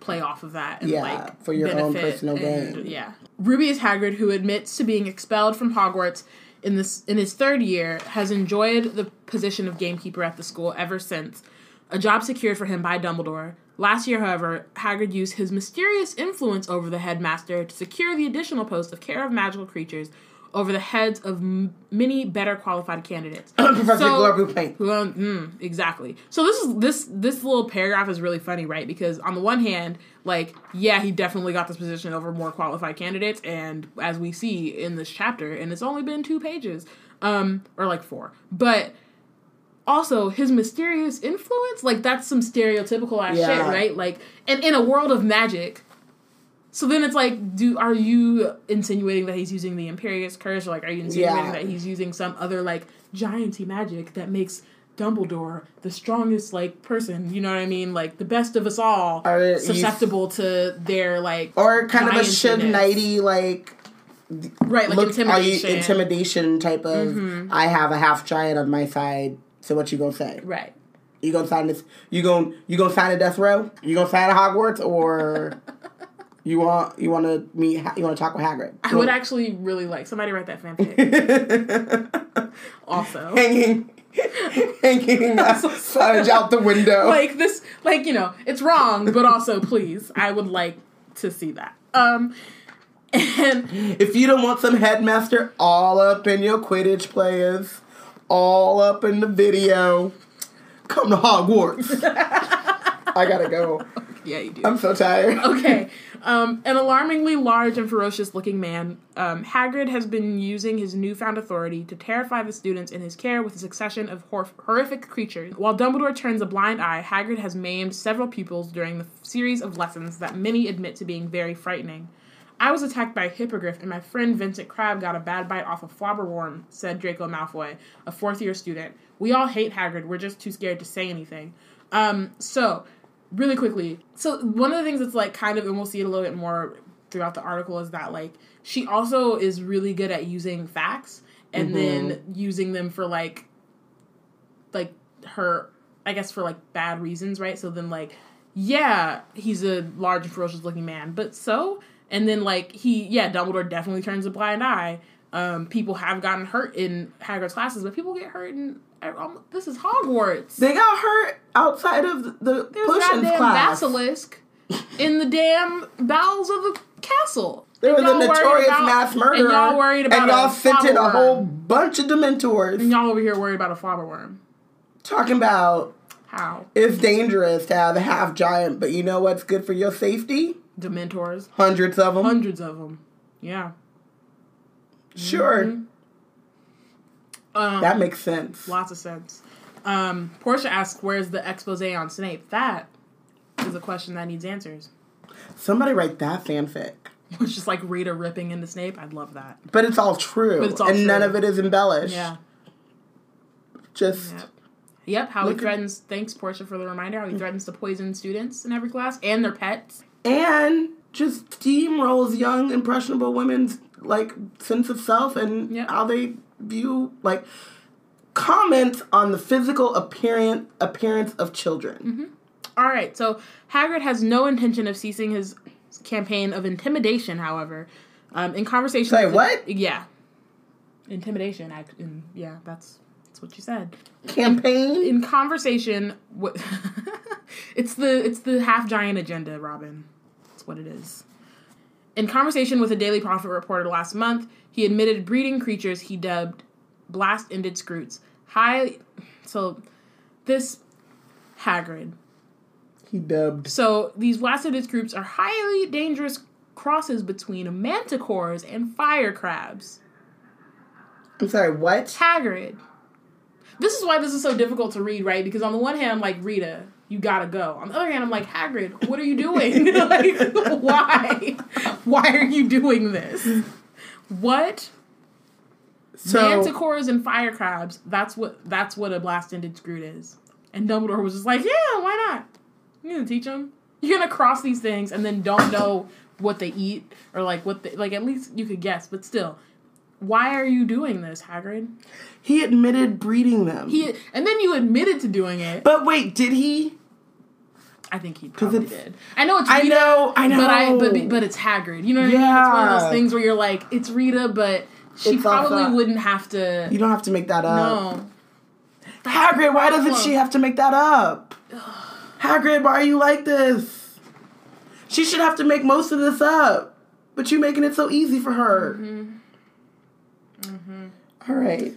play off of that and Yeah, like for your own personal and- gain. Yeah. Ruby is Hagrid, who admits to being expelled from Hogwarts in this in his third year, has enjoyed the position of gamekeeper at the school ever since. A job secured for him by Dumbledore. Last year, however, Hagrid used his mysterious influence over the headmaster to secure the additional post of care of magical creatures over the heads of m- many better qualified candidates. Professor So- Grubbly Plank. mm, exactly. So this is this this little paragraph is really funny, right? Because on the one hand, like, yeah, he definitely got this position over more qualified candidates, and as we see in this chapter, and it's only been two pages, um, or like four, but also his mysterious influence, like that's some stereotypical ass shit, right? Like, and in a world of magic. So then it's like, do are you insinuating that he's using the Imperius Curse, or like, are you insinuating Yeah. that he's using some other like gianty magic that makes Dumbledore the strongest like person? You know what I mean? Like the best of us all, Are susceptible to their like Or kind of a. Suge Knighty, like, right, like look, intimidation. Intimidation type of, mm-hmm. I have a half giant on my side, so what you gonna say? right. You gonna sign this? You gonna you gonna sign a death row? You gonna sign a Hogwarts or you want you want to meet? You want to talk with Hagrid? I would actually really like somebody write that fanfic. also, hanging hanging a signage out the window. like this, like you know, it's wrong, but also please, I would like to see that. Um, and if you don't want some headmaster all up in your Quidditch players, all up in the video, come to Hogwarts. I gotta go. yeah, you do. I'm so tired. okay. Um, an alarmingly large and ferocious looking man, um, Hagrid has been using his newfound authority to terrify the students in his care with a succession of hor- horrific creatures. While Dumbledore turns a blind eye, Hagrid has maimed several pupils during the series of lessons that many admit to being very frightening. I was attacked by a hippogriff, and my friend Vincent Crabbe got a bad bite off a flobberworm, said Draco Malfoy, a fourth year student. We all hate Hagrid, we're just too scared to say anything. Um, so, really quickly, so one of the things that's like kind of, and we'll see it a little bit more throughout the article, is that like she also is really good at using facts and then using them for like, like her, I guess for like bad reasons, right? So then like, yeah, he's a large and ferocious looking man, but so, and then like he, yeah, Dumbledore definitely turns a blind eye. Um, people have gotten hurt in Hagrid's classes, but people get hurt in. Um, this is Hogwarts. They got hurt outside of the, the There's Potions goddamn class. basilisk in the damn bowels of the castle. There was a notorious about- mass murderer, And y'all worried about and y'all sent in a whole bunch of Dementors. And y'all over here worried about a flobberworm. Talking about How? it's dangerous to have a half giant, but you know what's good for your safety? Dementors. Hundreds of them. Hundreds of them. Yeah. Sure, Mm-hmm. Um, that makes sense. lots of sense. Um, Portia asks, "Where's the expose on Snape?" That is a question that needs answers. Somebody write that fanfic. It's just like Rita ripping into Snape. I'd love that. But it's all true, But it's all and none of it is embellished. Yeah. Just Yep. Yep. How he Look at- threatens. Thanks, Portia, for the reminder. How he threatens to poison students in every class and their pets. And just steamrolls young impressionable women's like sense of self and Yep. how they view like comments on the physical appearance appearance of children. Mm-hmm. All right. So Hagrid has no intention of ceasing his campaign of intimidation. However, um, in conversation. Say what? Yeah. Intimidation. I, in, yeah, that's that's what you said. Campaign in conversation with it's the it's the half giant agenda robin that's what it is in conversation with a daily prophet reporter last month he admitted breeding creatures he dubbed blast-ended Skrewts high so this hagrid He dubbed. So these Blast-Ended Skrewts are highly dangerous crosses between manticores and fire crabs. I'm sorry, what? Hagrid. This is why this is so difficult to read, right? Because on the one hand, like, Rita, you gotta go. On the other hand, I'm like, Hagrid, what are you doing? like, why? Why are you doing this? What? So Manticores and fire crabs. That's what that's what a blast-ended Skrewt is. And Dumbledore was just like, yeah, why not? You're gonna teach them? You're gonna cross these things and then don't know what they eat or like what they like. At least you could guess, but still, why are you doing this, Hagrid? he admitted breeding them. He and then you admitted to doing it. but wait, did he? I think he probably did. I know it's Rita, I know, I know. but I but but it's Hagrid. You know what I mean? It's one of those things where you're like, it's Rita, but she It's probably wouldn't have to. You don't have to make that up. no, Hagrid, why doesn't she have to make that up? Hagrid, why are you like this? She should have to make most of this up. But you're making it so easy for her. Hmm. All right.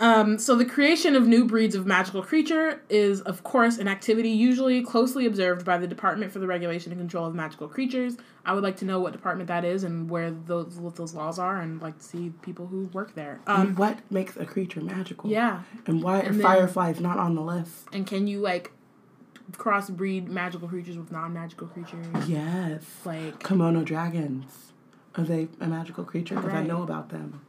Um, so the creation of new breeds of magical creature is, of course, an activity usually closely observed by the Department for the Regulation and Control of Magical Creatures. I would like to know what department that is and where those what those laws are, and like to see people who work there. Um, and what makes a creature magical? yeah, And why are And then- fireflies not on the list? and can you like crossbreed magical creatures with non-magical creatures? Yes. Like Kimono dragons. Are they a magical creature? Because I know about them.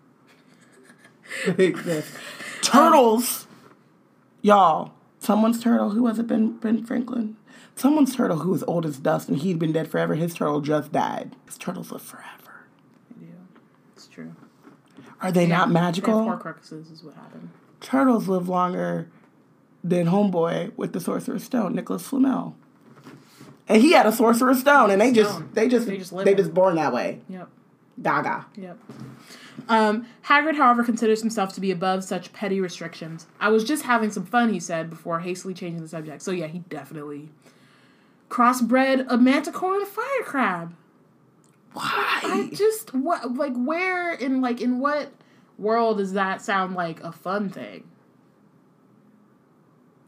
They. Turtles! Y'all, someone's turtle, who was it, Ben, ben Franklin? Someone's turtle who was old as dust and he'd been dead forever. His turtle just died. His turtles live forever. Do. It's true. Are they not They magical? have Horcruxes is what happened. Turtles live longer than Homeboy with the Sorcerer's Stone, Nicholas Flamel. And he had a Sorcerer's Stone, and they just they just They they just just, they just born that way. Yep. Gaga. Yep. Um, Hagrid, however, considers himself to be above such petty restrictions. I was just having some fun, he said, before hastily changing the subject. So yeah, he definitely crossbred a manticore and a fire crab. Why? I just what like where in like in what world does that sound like a fun thing?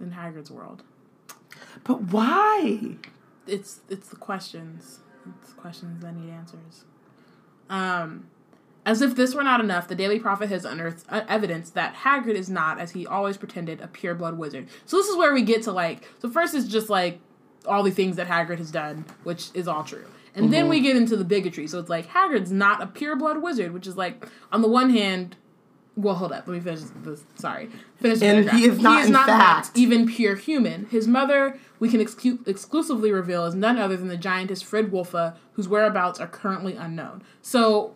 In Hagrid's world. But why? it's it's the questions. It's questions that need answers. Um, as if this were not enough, the Daily Prophet has unearthed uh, evidence that Hagrid is not, as he always pretended, a pureblood wizard. So this is where we get to like. So first is just like all the things that Hagrid has done, which is all true. And then we get into the bigotry. So it's like Hagrid's not a pureblood wizard, which is like on the one hand. Well, hold up. Let me finish this. Sorry. Finish the And paragraph. he is not, in fact- even pure human. His mother, we can excu- exclusively reveal, is none other than the giantess Fridwulfa, whose whereabouts are currently unknown. So,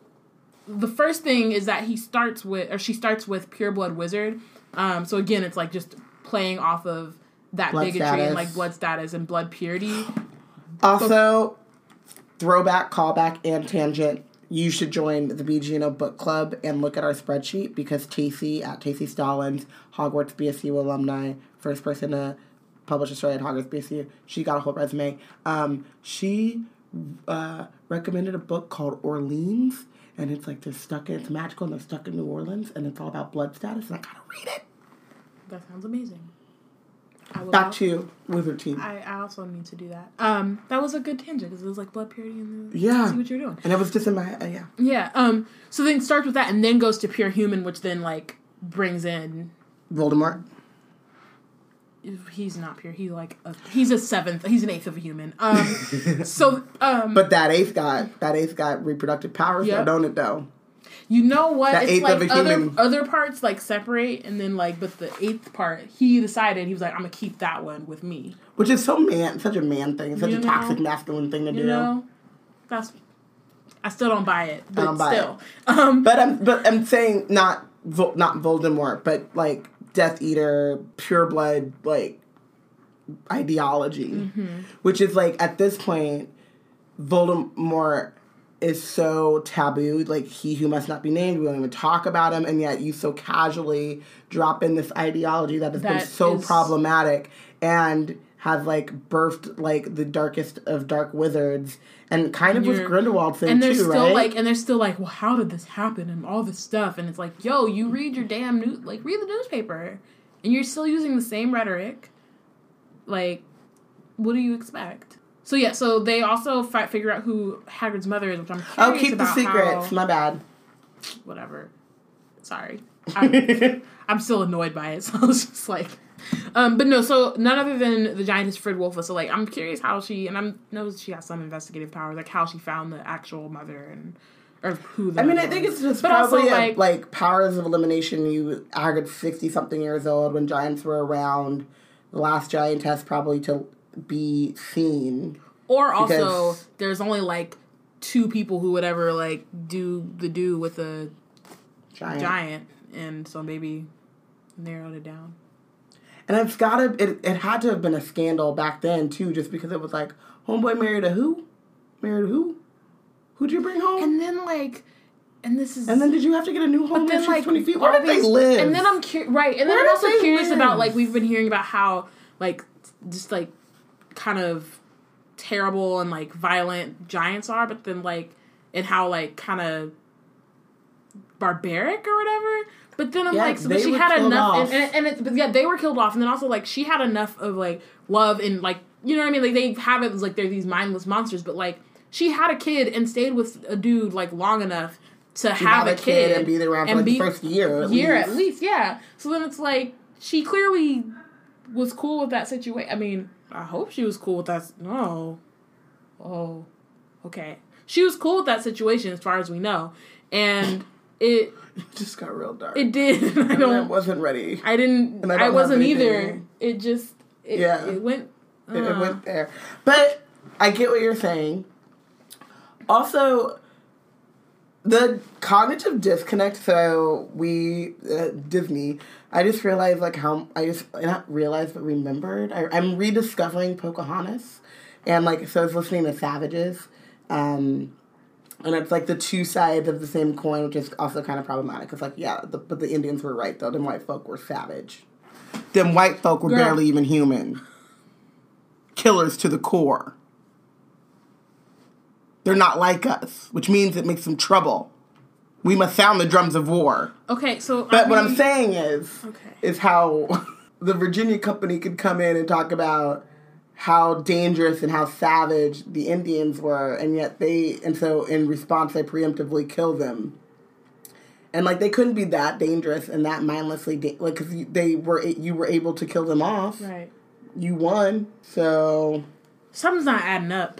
the first thing is that he starts with, or she starts with pure blood wizard. Um, so again, it's like just playing off of that Blood bigotry status. and like blood status and blood purity. Also, throwback, callback, and tangent. You should join the BGNO book club and look at our spreadsheet because Tacey at Tacey Stallings, Hogwarts BSU alumni, first person to publish a story at Hogwarts BSU. She got a whole resume. Um, she uh, recommended a book called Orleans, and it's like they're stuck in it's magical and they're stuck in New Orleans, and it's all about blood status. And I gotta read it. That sounds amazing. Back to Wizard Team. I, I also need to do that. Um, that was a good tangent because it was like blood purity and the, Yeah. see what you're doing. And it was just in my uh, yeah. Yeah. Um. So then it starts with that, and then goes to pure human, which then like brings in. Voldemort. He's not pure. He's like a, he's a seventh. He's an eighth of a human. Um. so um. But that eighth got that eighth got reproductive powers, Yep. though, don't it? Though you know what? that it's like other human- other parts like separate, and then like but the eighth part, he decided he was like, I'm gonna keep that one with me. which is so man, such a man thing, such You a know? toxic masculine thing to You do. know. That's. I still don't buy it, but don't buy still. Um. But I'm but I'm saying not not Voldemort, but like Death Eater, pure blood, like ideology, Mm-hmm. which is like at this point, Voldemort is so taboo, like he who must not be named. We don't even talk about him, and yet you so casually drop in this ideology that has been so is- problematic and has like birthed like the darkest of dark wizards, and kind of with You're- Grindelwald thing and they're too, still right? like and they're still like well how did this happen and all this stuff and it's like yo you read your damn new like read the newspaper and you're still using the same rhetoric like what do you expect? So yeah, so they also fi- figure out who Hagrid's mother is, which I'm curious about. Oh, keep the about secrets. how- My bad. whatever. Sorry, I'm, I'm still annoyed by it. So I was just like, um, but no. So none other than the giantess Frid Wolf. So like, I'm curious how she and I'm knows she has some investigative powers, like how she found the actual mother and or who. The I mean, I think it's just But also, probably a- like- like, powers of elimination. You Hagrid's sixty something years old when giants were around. The last giantess probably to be seen. Or also, there's only like two people who would ever like do the do with a Giant. giant, and so maybe narrowed it down. And it's gotta it, it had to have been a scandal back then too, just because it was like, homeboy married a who? Married a who? Who'd you bring home? And, then like, and this is and then did you have to get a new home But then like twenty feet? Where did they live? And then I'm curious, right? And then Where I'm also curious about like we've been hearing about how like just like kind of terrible and like violent giants are, but then like and how like kind of barbaric or whatever. But then I'm Yeah, like, so, but she had enough, and, and, and it, but yeah, they were killed off, and then also like she had enough of like love and like you know what I mean. Like they have it like they're these mindless monsters, but like she had a kid and stayed with a dude like long enough to have, have a kid, and be there around for like be- the first year. At year least. at least, yeah. So then it's like she clearly was cool with that situation. I mean, I hope she was cool with that. No, oh, okay. She was cool with that situation as far as we know, and it It just got real dark. it did. I and I don't. wasn't ready. I didn't. And I I, wasn't either. It just. It, Yeah. It went. It, it uh, went there. But I get what you're saying. Also, the cognitive disconnect. So we uh, Disney. I just realized like how I just not realized but remembered. I, I'm rediscovering Pocahontas, and like so I was listening to Savages, um, and it's like the two sides of the same coin, which is also kind of problematic. It's like yeah, the, but the Indians were right though. Them white folk were savage. Them white folk were Girl. barely even human killers to the core. They're not like us, which means it makes them trouble. We must sound the drums of war. Okay, so. But what I'm saying is, Okay. is how the Virginia company could come in and talk about how dangerous and how savage the Indians were, and yet they, and so in response, they preemptively kill them. And like they couldn't be that dangerous and that mindlessly, da- like because they were, you were able to kill them off. Right. You won, so Something's not adding up.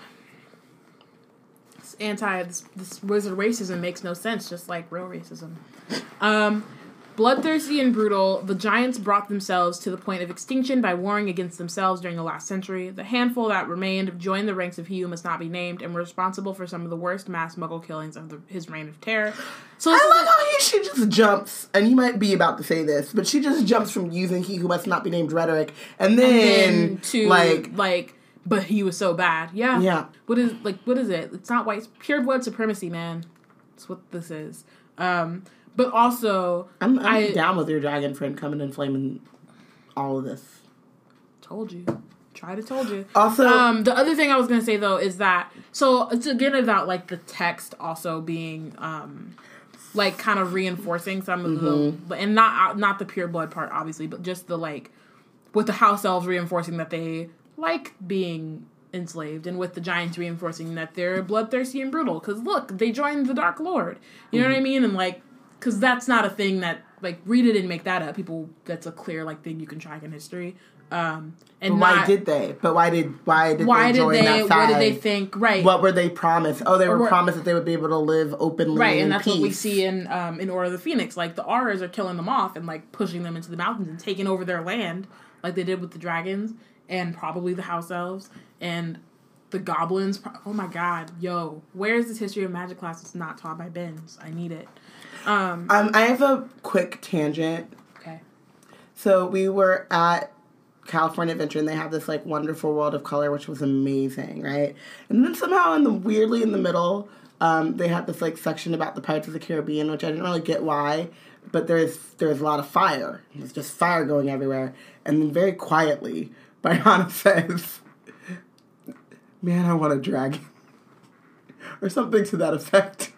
Anti this, this wizard racism makes no sense, just like real racism. Um, bloodthirsty and brutal, the giants brought themselves to the point of extinction by warring against themselves during the last century. The handful that remained joined the ranks of he who must not be named and were responsible for some of the worst mass muggle killings of the, his reign of terror. So I love a- how he, she just jumps, and you might be about to say this, but she just jumps from using "he who must not be named" rhetoric, and then, then to like, like but he was so bad. Yeah. Yeah. what is like what is it? It's not white pure blood supremacy man. That's what this is. Um but also I'm, I'm I- down with your dragon friend coming and flaming all of this. told you. Try to told you. Also, um the other thing i was gonna say though is that so it's again about like the text also being um like kind of reinforcing some of Mm-hmm. the and not not the pure blood part obviously but just the like with the house elves reinforcing that they like being enslaved and with the giants reinforcing that they're bloodthirsty and brutal. Because look they joined the dark lord. You know Mm-hmm. what i mean? And like because that's not a thing that like rita didn't make that up. People that's a clear like thing you can track in history. Um and why not- did they? But why did why did why they did they what did they think? Right. What were they promised? Oh, they were Or- promised that they would be able to live openly, right and that's what we see in um in order of the phoenix. Like the Aurors are killing them off and like pushing them into the mountains and taking over their land like they did with the dragons and probably the house elves and the goblins pro- oh my god yo where's this history of magic class that's not taught by Binns i need it um Um, I have a quick tangent. okay So we were at California Adventure, and they have this like wonderful world of color, which was amazing, right? And then somehow, in the weirdly in the middle, um, they had this like section about the Pirates of the Caribbean, which I didn't really get why, but there's there's a lot of fire. There's just fire going everywhere, and then very quietly, Bayana says, "Man, I want a dragon," or something to that effect.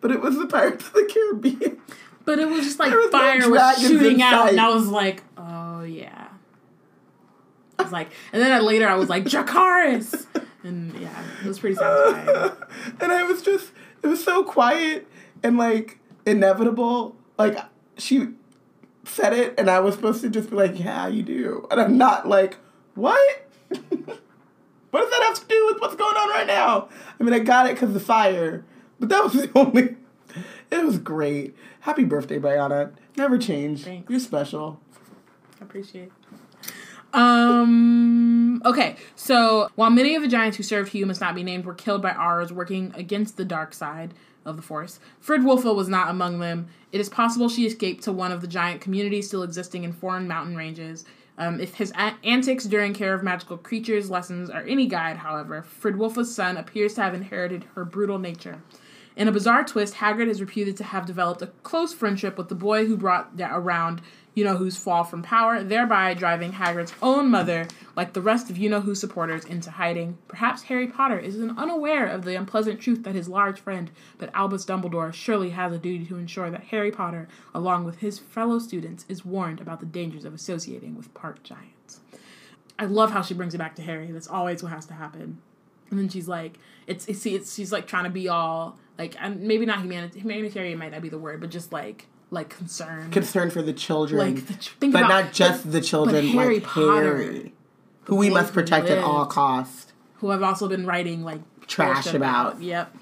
But it was the Pirates of the Caribbean. but it was just like was no fire was shooting in out and i was like oh yeah I was like, and then I, later I was like, Dracarys! And yeah, it was pretty satisfying. and I was just, it was so quiet and like inevitable. Like she said it, and I was supposed to just be like, yeah, you do. And I'm not like, what? what does that have to do with what's going on right now? I mean, I got it because of the fire, but that was the only. It was great. Happy birthday, Brianna. Never change. Thanks. You're special. I appreciate Um. Okay. So while many of the giants who served Hugh must not be named were killed by Aurors working against the dark side of the Force, Fridwulfa was not among them. It is possible she escaped to one of the giant communities still existing in foreign mountain ranges. Um, if his a- antics during care of magical creatures lessons are any guide, however, Fridwulfa's son appears to have inherited her brutal nature. In a bizarre twist, Hagrid is reputed to have developed a close friendship with the boy who brought around you know who's fall from power, thereby driving Hagrid's own mother, like the rest of you know who supporters, into hiding. Perhaps Harry Potter is unaware of the unpleasant truth that his large friend, but Albus Dumbledore, surely has a duty to ensure that Harry Potter, along with his fellow students, is warned about the dangers of associating with park giants. I love how she brings it back to Harry. That's always what has to happen. And then she's like, it's, it's, it's she's like trying to be all like, maybe not humanity, humanitarian might not be the word, but just like, like concern, concern for the children. Like, the ch- but about- not just the children, Harry like Potter, Harry, who we must protect at all lived. costs. who I've also been writing like Trash bullshit about. Yep.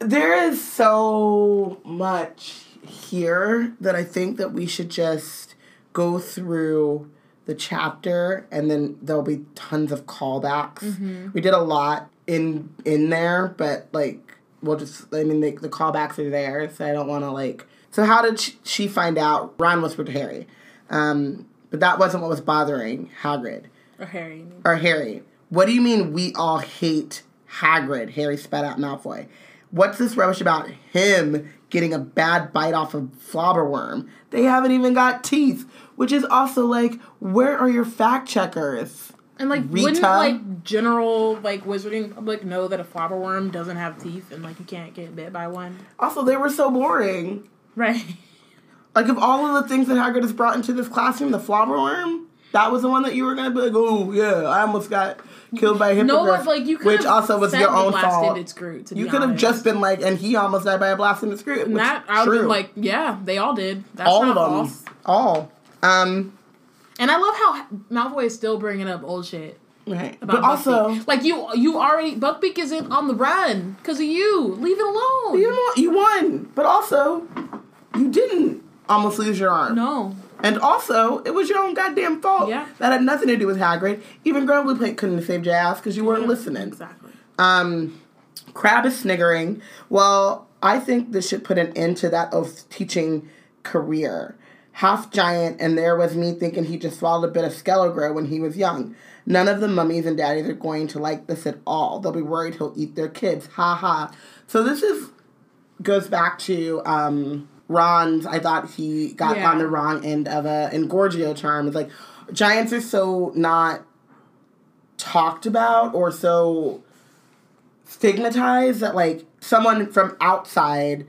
There is so much here that I think that we should just go through the chapter and then there'll be tons of callbacks. Mm-hmm. We did a lot in in there, but like we'll just I mean the, the callbacks are there, so I don't want to like So how did she, she find out Ron whispered to Harry? Um, but that wasn't what was bothering Hagrid Or Harry. or Harry. What do you mean we all hate Hagrid? Harry spat out Malfoy. What's this rubbish about him getting a bad bite off a flobberworm? They haven't even got teeth, which is also like, where are your fact checkers? And like, Rita? wouldn't like general like wizarding public know that a flobberworm doesn't have teeth and like you can't get bit by one? Also, they were so boring. Right. Like, of all of the things that Hagrid has brought into this classroom, the flobberworm, that was the one that you were gonna be like, oh yeah, I almost got killed by a hippogriff. No like you could which also was your own fault. Its Groot, to You could have just been like, and he almost died by a blast in the which that I would true. like, yeah, they all did. That's all of them, false. all. Um, And I love how Malfoy is still bringing up old shit. right. But also, like you, you already Buckbeak isn't on the run because of you. Leave it alone. you know, you won, but also, you didn't almost lose your arm. no, And also, it was your own goddamn fault. Yeah. That had nothing to do with Hagrid. Even Grubbly Plank couldn't have saved your ass because you weren't listening. exactly. Um, Crabbe is sniggering. Well, I think this should put an end to that oath teaching career. Half giant, and there was me thinking he just swallowed a bit of Skelegro when he was young. None of the mummies and daddies are going to like this at all. They'll be worried he'll eat their kids. Ha ha. So this is goes back to um, Ron's. I thought he got Yeah. on the wrong end of a Engorgio charm. It's like giants are so not talked about or so stigmatized that like someone from outside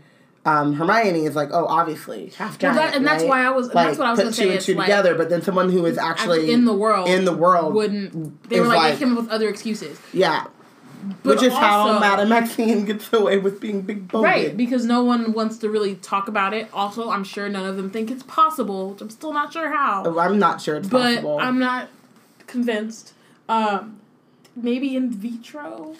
um, Hermione is like, oh, obviously half Well, that- and that's why I was- and that's what I was put two say, and two like- together. But then someone who is actually, in the world, in the world, wouldn't they were like, like- they came up with other excuses, yeah, But which is how also- Madame Maxime gets away with being big boned. right? Because no one wants to really talk about it. Also, I'm sure none of them think it's possible. Which I'm still not sure how, Oh, I'm not sure it's but possible. I'm not convinced. Um, maybe in vitro.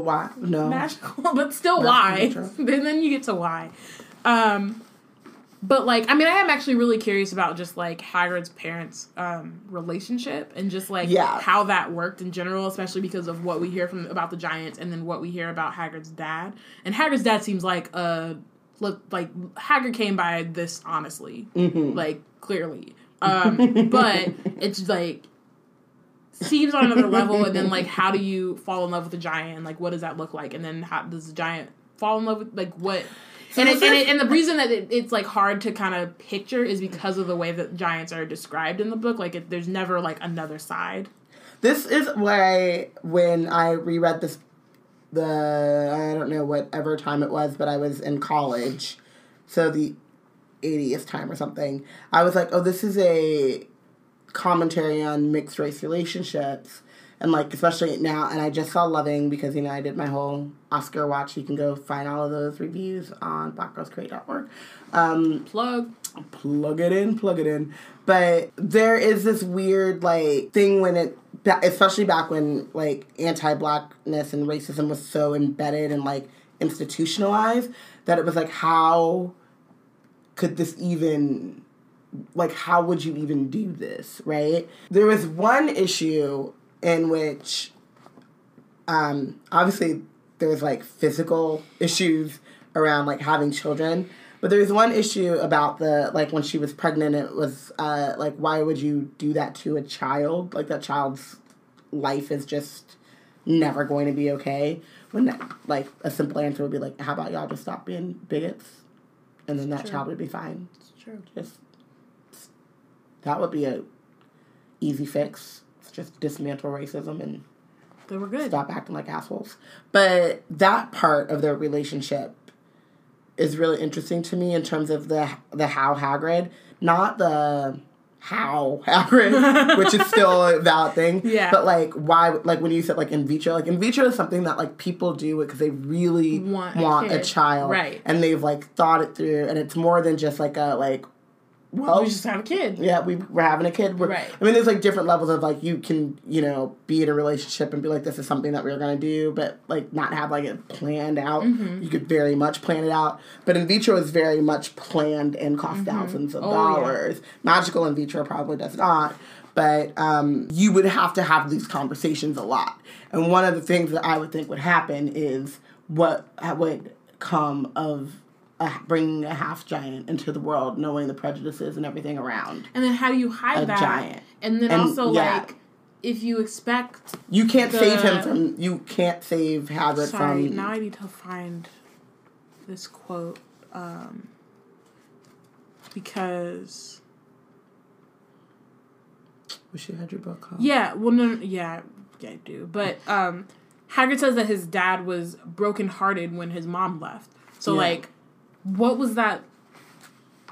But why? No. magical, but still Magical why? then then you get to why. Um, but like, I mean, I am actually really curious about just like Hagrid's parents' um, relationship and just like Yeah. how that worked in general, especially because of what we hear from about the Giants and then what we hear about Hagrid's dad. And Hagrid's dad seems like a look like Hagrid came by this honestly, Mm-hmm. like clearly. Um, but it's like seems on another level and then like how do you fall in love with a giant? And like what does that look like? And then how does the giant fall in love with like what? And, it, and, it, and the reason that it, it's like hard to kind of picture is because of the way that giants are described in the book. Like it, there's never like another side. This is why when I reread this, the I don't know whatever time it was, but I was in college, so the 80th time or something. I was like, oh, this is a commentary on mixed race relationships and like especially now and I just saw Loving because you know I did my whole Oscar watch. You can go find all of those reviews on blackgirlscreate.org. Um Plug. plug it in, plug it in. But there is this weird like thing when it, especially back when like anti-blackness and racism was so embedded and like institutionalized that it was like how could this even like how would you even do this right? There was one issue in which um obviously there was like physical issues around like having children but there was one issue about the like when she was pregnant it was uh like why would you do that to a child? Like that child's life is just never going to be okay. When that, like a simple answer would be like how about y'all just stop being bigots? And then that True. child would be fine. It's true. just that would be a easy fix It's just dismantle racism and They were good. stop acting like assholes. But that part of their relationship is really interesting to me in terms of the the how Hagrid, not the how Hagrid, which is still a valid thing. Yeah. But like why like when you said like in vitro, like in vitro is something that like people do because they really Want want, a a, child. Right. And they've like thought it through and it's more than just like a like well we just have a kid. yeah, we we're having a kid. We're, Right. I mean, there's like different levels of like you can you know be in a relationship and be like this is something that we're gonna do, but like not have like it planned out. Mm-hmm. You could very much plan it out, but in vitro is very much planned and cost thousands of Oh, yeah. dollars. Magical in vitro probably does not. But um, you would have to have these conversations a lot, and one of the things that I would think would happen is what would come of a, bringing a half giant into the world, knowing the prejudices and everything around. And then how do you hide A that? giant. And then And, also yeah. like if you expect You can't The- save him from. You can't save Hagrid sorry, from. now I need to find this quote. Um because Wish you had your book. Huh? Yeah, well, no, no, yeah, yeah, I do. But um, Hagrid says that his dad was brokenhearted when his mom left. So, Yeah. like, what was that?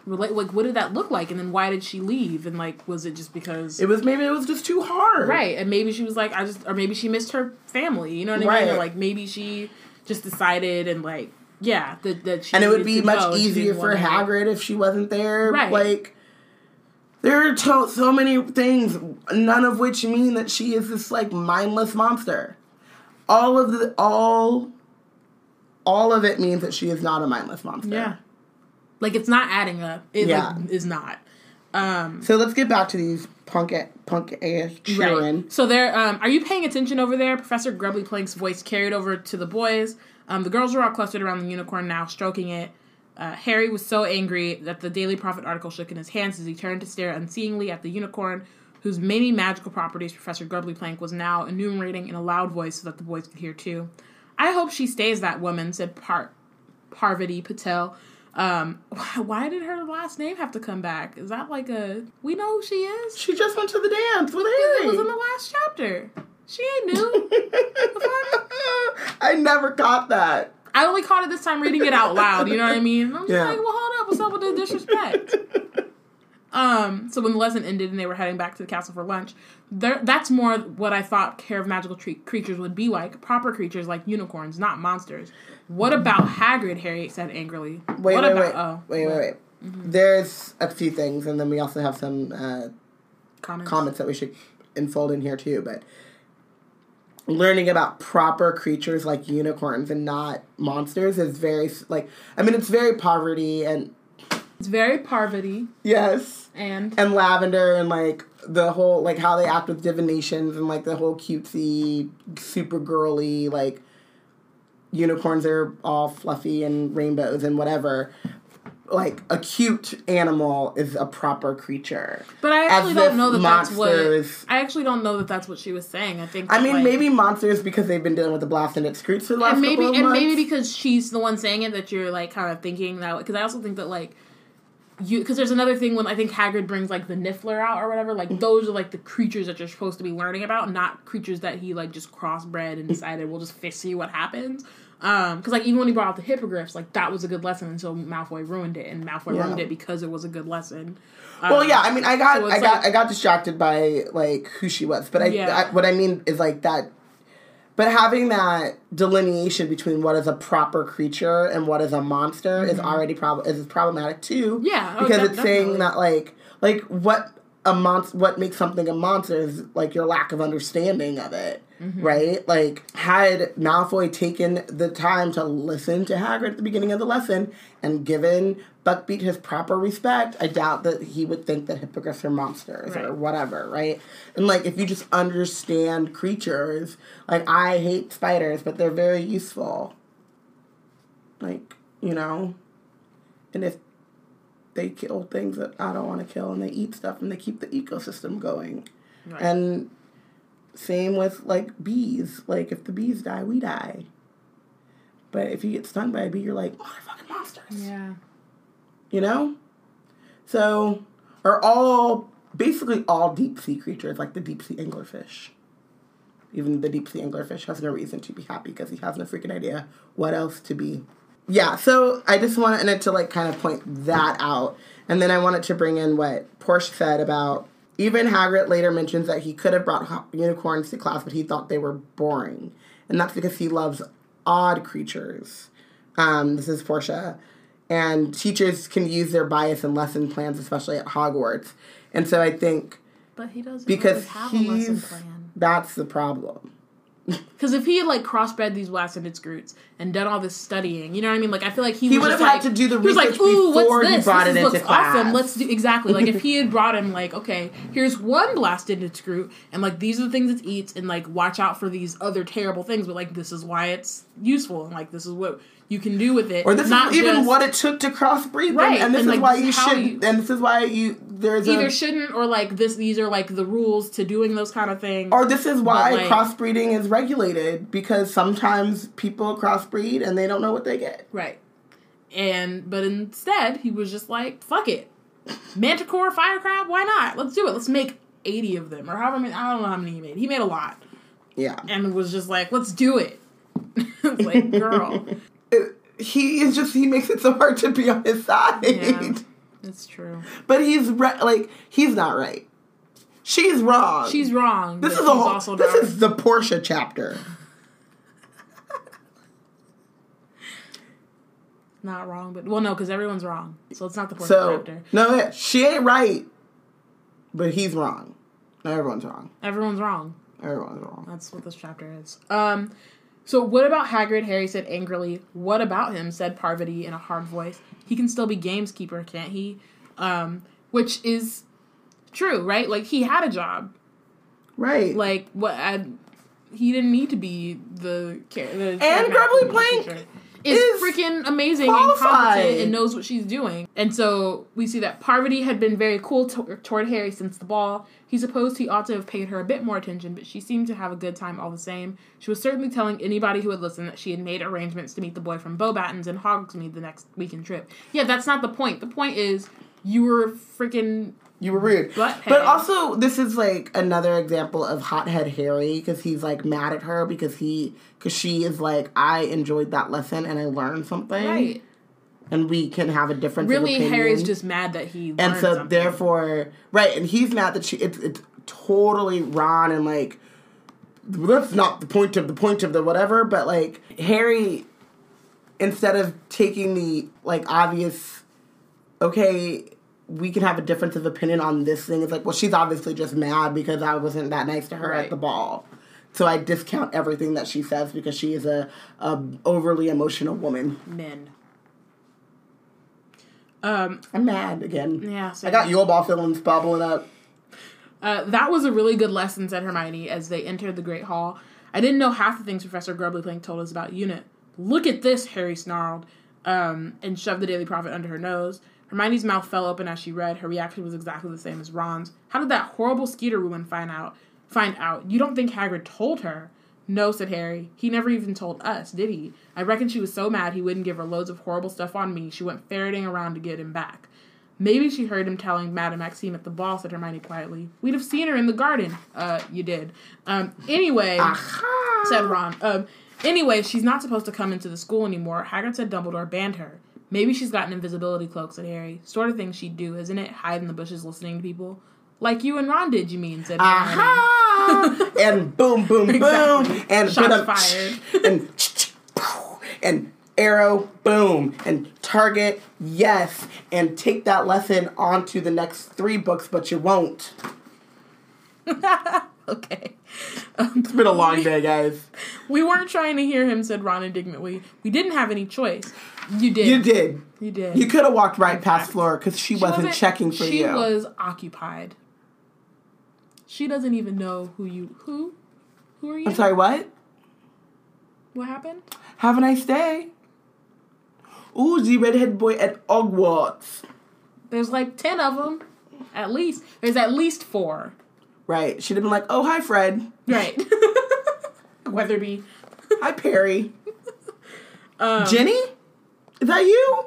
Relate like, what did that look like? And then why did she leave? And like, was it just because? It was maybe it was just too hard. right, and maybe she was like, I just, or maybe she missed her family. You know what I mean? Or like maybe she just decided and like, yeah, that that she And it would be much go and she easier for Hagrid if she wasn't there. Right. Like there are to- so many things, none of which mean that she is this like mindless monster. All of the all, all of it means that she is not a mindless monster. Yeah, like it's not adding up. It Yeah. like, is not. Um, So let's get back to these punk punk ass children. Right. So there, um, are you paying attention over there? Professor Grubbly Plank's voice carried over to the boys. Um, the girls were all clustered around the unicorn now, stroking it. Uh, Harry was so angry that the Daily Prophet article shook in his hands as he turned to stare unseeingly at the unicorn, whose many magical properties Professor Grubbly Plank was now enumerating in a loud voice so that the boys could hear too. I hope she stays that woman, said Par- Parvati Patel. Um, why did her last name have to come back? Is that like a we know who she is? She just went to the dance with It was in the last chapter. She ain't new. I never caught that. I only caught it this time reading it out loud. You know what I mean? I'm just Yeah. like, well, hold up. What's up with the disrespect? um. So when the lesson ended and they were heading back to the castle for lunch, there that's more what I thought Care of Magical tre- Creatures would be like. Proper creatures like unicorns, not monsters. What about Hagrid? Harry said angrily. Wait, what wait, about? wait, Oh, wait, wait, wait. There's a few things, and then we also have some uh, Comments. comments that we should enfold in here too. But learning about proper creatures like unicorns and not monsters is very like. I mean, it's very poverty and It's very Parvati yes, and and lavender and like the whole like how they act with divinations and like the whole cutesy, super girly like unicorns are all fluffy and rainbows and whatever. Like a cute animal is a proper creature. But I actually As don't know that that's what. I actually don't know that that's what she was saying. I think. I mean, like- maybe monsters because they've been dealing with the blast and its for the last and maybe couple of and months. maybe because she's the one saying it that you're like kind of thinking that because I also think that like you because there's another thing when I think Hagrid brings like the Niffler out or whatever like those are like the creatures that you're supposed to be learning about not creatures that he like just crossbred and decided we'll just see what happens Um, because like even when he brought out the hippogriffs, like that was a good lesson until Malfoy ruined it, and Malfoy Yeah. ruined it because it was a good lesson. Well, Um, yeah, I mean, I got, so I got, like- I got distracted by like who she was, but I, Yeah. I, what I mean is like that. But having that delineation between what is a proper creature and what is a monster is already prob- is problematic too. Mm-hmm. Yeah, oh, because de- it's saying that like like what a monster what makes something a monster is like your lack of understanding of it. Mm-hmm. Right? Like had Malfoy taken the time to listen to Hagrid at the beginning of the lesson and given Buckbeak his proper respect, I doubt that he would think that hippogriffs are monsters or whatever, right? And like if you just understand creatures, like I hate spiders, but they're very useful. Like, you know, and if they kill things that I don't want to kill and they eat stuff and they keep the ecosystem going. Right. And same with like bees. Like if the bees die, we die. But if you get stung by a bee, you're like, motherfucking monsters. yeah, You know? So are all basically all deep sea creatures, like the deep sea anglerfish. Even the deep sea anglerfish has no reason to be happy because he has no freaking idea what else to be. Yeah, so I just wanted to like kind of point that out. And then I wanted to bring in what Portia said about even Hagrid later mentions that he could have brought unicorns to class, but he thought they were boring. And that's because he loves odd creatures. Um, this is Portia. And teachers can use their bias in lesson plans, especially at Hogwarts. And so I think but he doesn't because have a lesson he's plan. that's the problem. Because if he had like crossbred these Blasted Skrewts and done all this studying, you know what I mean? Like I feel like he, He would have had like- to do the like, research "Ooh, before what's he brought this it into class." awesome. Let's do exactly like if he had brought him like, okay, here's one Blasted Skrewt, and like these are the things it eats, and like watch out for these other terrible things, but like this is why it's useful, and like this is what you can do with it. Or this Not is even just- what it took to crossbreed them, Right, and this and, is like, why you should, and this is why you there's either a, shouldn't or like this. These are like the rules to doing those kind of things. or this is why like- crossbreeding is regulated because sometimes people crossbreed and they don't know what they get. Right. And but instead he was just like, fuck it. Manticore, fire crab, why not? Let's do it. Let's make 80 of them. Or however many I don't know how many he made. He made a lot. Yeah, And was just like, let's do it. Like, girl. He is just he makes it so hard to be on his side, Yeah. It's true. but he's re- like he's not right. She's wrong. She's wrong. This is a whole. also This is the Portia chapter. not wrong, but well no, because everyone's wrong. So it's not the Portia So chapter. no, she ain't right, but he's wrong. No, everyone's wrong. Everyone's wrong. Everyone's wrong. That's what this chapter is. Um, so what about Hagrid? Harry said angrily. What about him? Said Parvati in a hard voice. He can still be gameskeeper, can't he? Um, which is true, right? Like he had a job. Right. Like what? I, he didn't need to be the. the And Grubbly Plank is is freaking amazing qualified. and competent and knows what she's doing. And so we see that Parvati had been very cool to- toward Harry since the ball. He supposed he ought to have paid her a bit more attention, but she seemed to have a good time all the same. She was certainly telling anybody who would listen that she had made arrangements to meet the boy from Beauxbatons in Hogsmeade the next weekend trip. Yeah, that's not the point. The point is you were freaking You were rude. Butt But also, this is like another example of hothead Harry because he's like mad at her because he because she is like I enjoyed that lesson and I learned something. right. And we can have a difference. Really. Harry's just mad that he and so something. therefore right and he's mad that she it's it's totally Ron and like that's not the point of the point of the whatever but like Harry instead of taking the like obvious okay we can have a difference of opinion on this thing it's like well she's obviously just mad because I wasn't that nice to her Right. at the ball so I discount everything that she says because she is a, a overly emotional woman. men. Um, I'm mad again. yeah, so I got Yule Ball feelings bubbling up. Uh, that was a really good lesson, said Hermione as they entered the Great Hall. I didn't know half the things Professor Grubbly Plank told us about Unit. Look at this, Harry snarled, um, and shoved the Daily Prophet under her nose. Hermione's mouth fell open as she read. Her reaction was exactly the same as Ron's. How did that horrible Skeeter woman find out? Find out? You don't think Hagrid told her? No, said Harry. He never even told us, did he? I reckon she was so mad he wouldn't give her loads of horrible stuff on me. She went ferreting around to get him back. Maybe she heard him telling Madame Maxime at the ball, said Hermione quietly. We'd have seen her in the garden. Uh, you did. Um, anyway, said Ron. Um, Anyway, she's not supposed to come into the school anymore. Hagrid said Dumbledore banned her. Maybe she's got an invisibility cloak, said Harry. Sort of thing she'd do, isn't it? Hide in the bushes listening to people. Like you and Ron did, you mean, said Hermione. Aha! and boom, boom, boom, Exactly. and Shots fired. and and arrow, boom, and target, yes, and take that lesson on to the next three books, but you won't. Okay. It's been a um, long day, guys. We weren't trying to hear him, said Ron indignantly. We didn't have any choice. You did. You did. You did. You could have walked right past fact. Flora because she, She wasn't, checking for she you. She was occupied. She doesn't even know who you who who are you? I'm sorry, what? What happened? Have a nice day. Ooh, the redhead boy at Hogwarts. There's like ten of them, at least. There's at least four. Right. She'd have been like, oh, hi, Fred. Right. Weatherby. Hi, Perry. Um, Ginny? Is that you?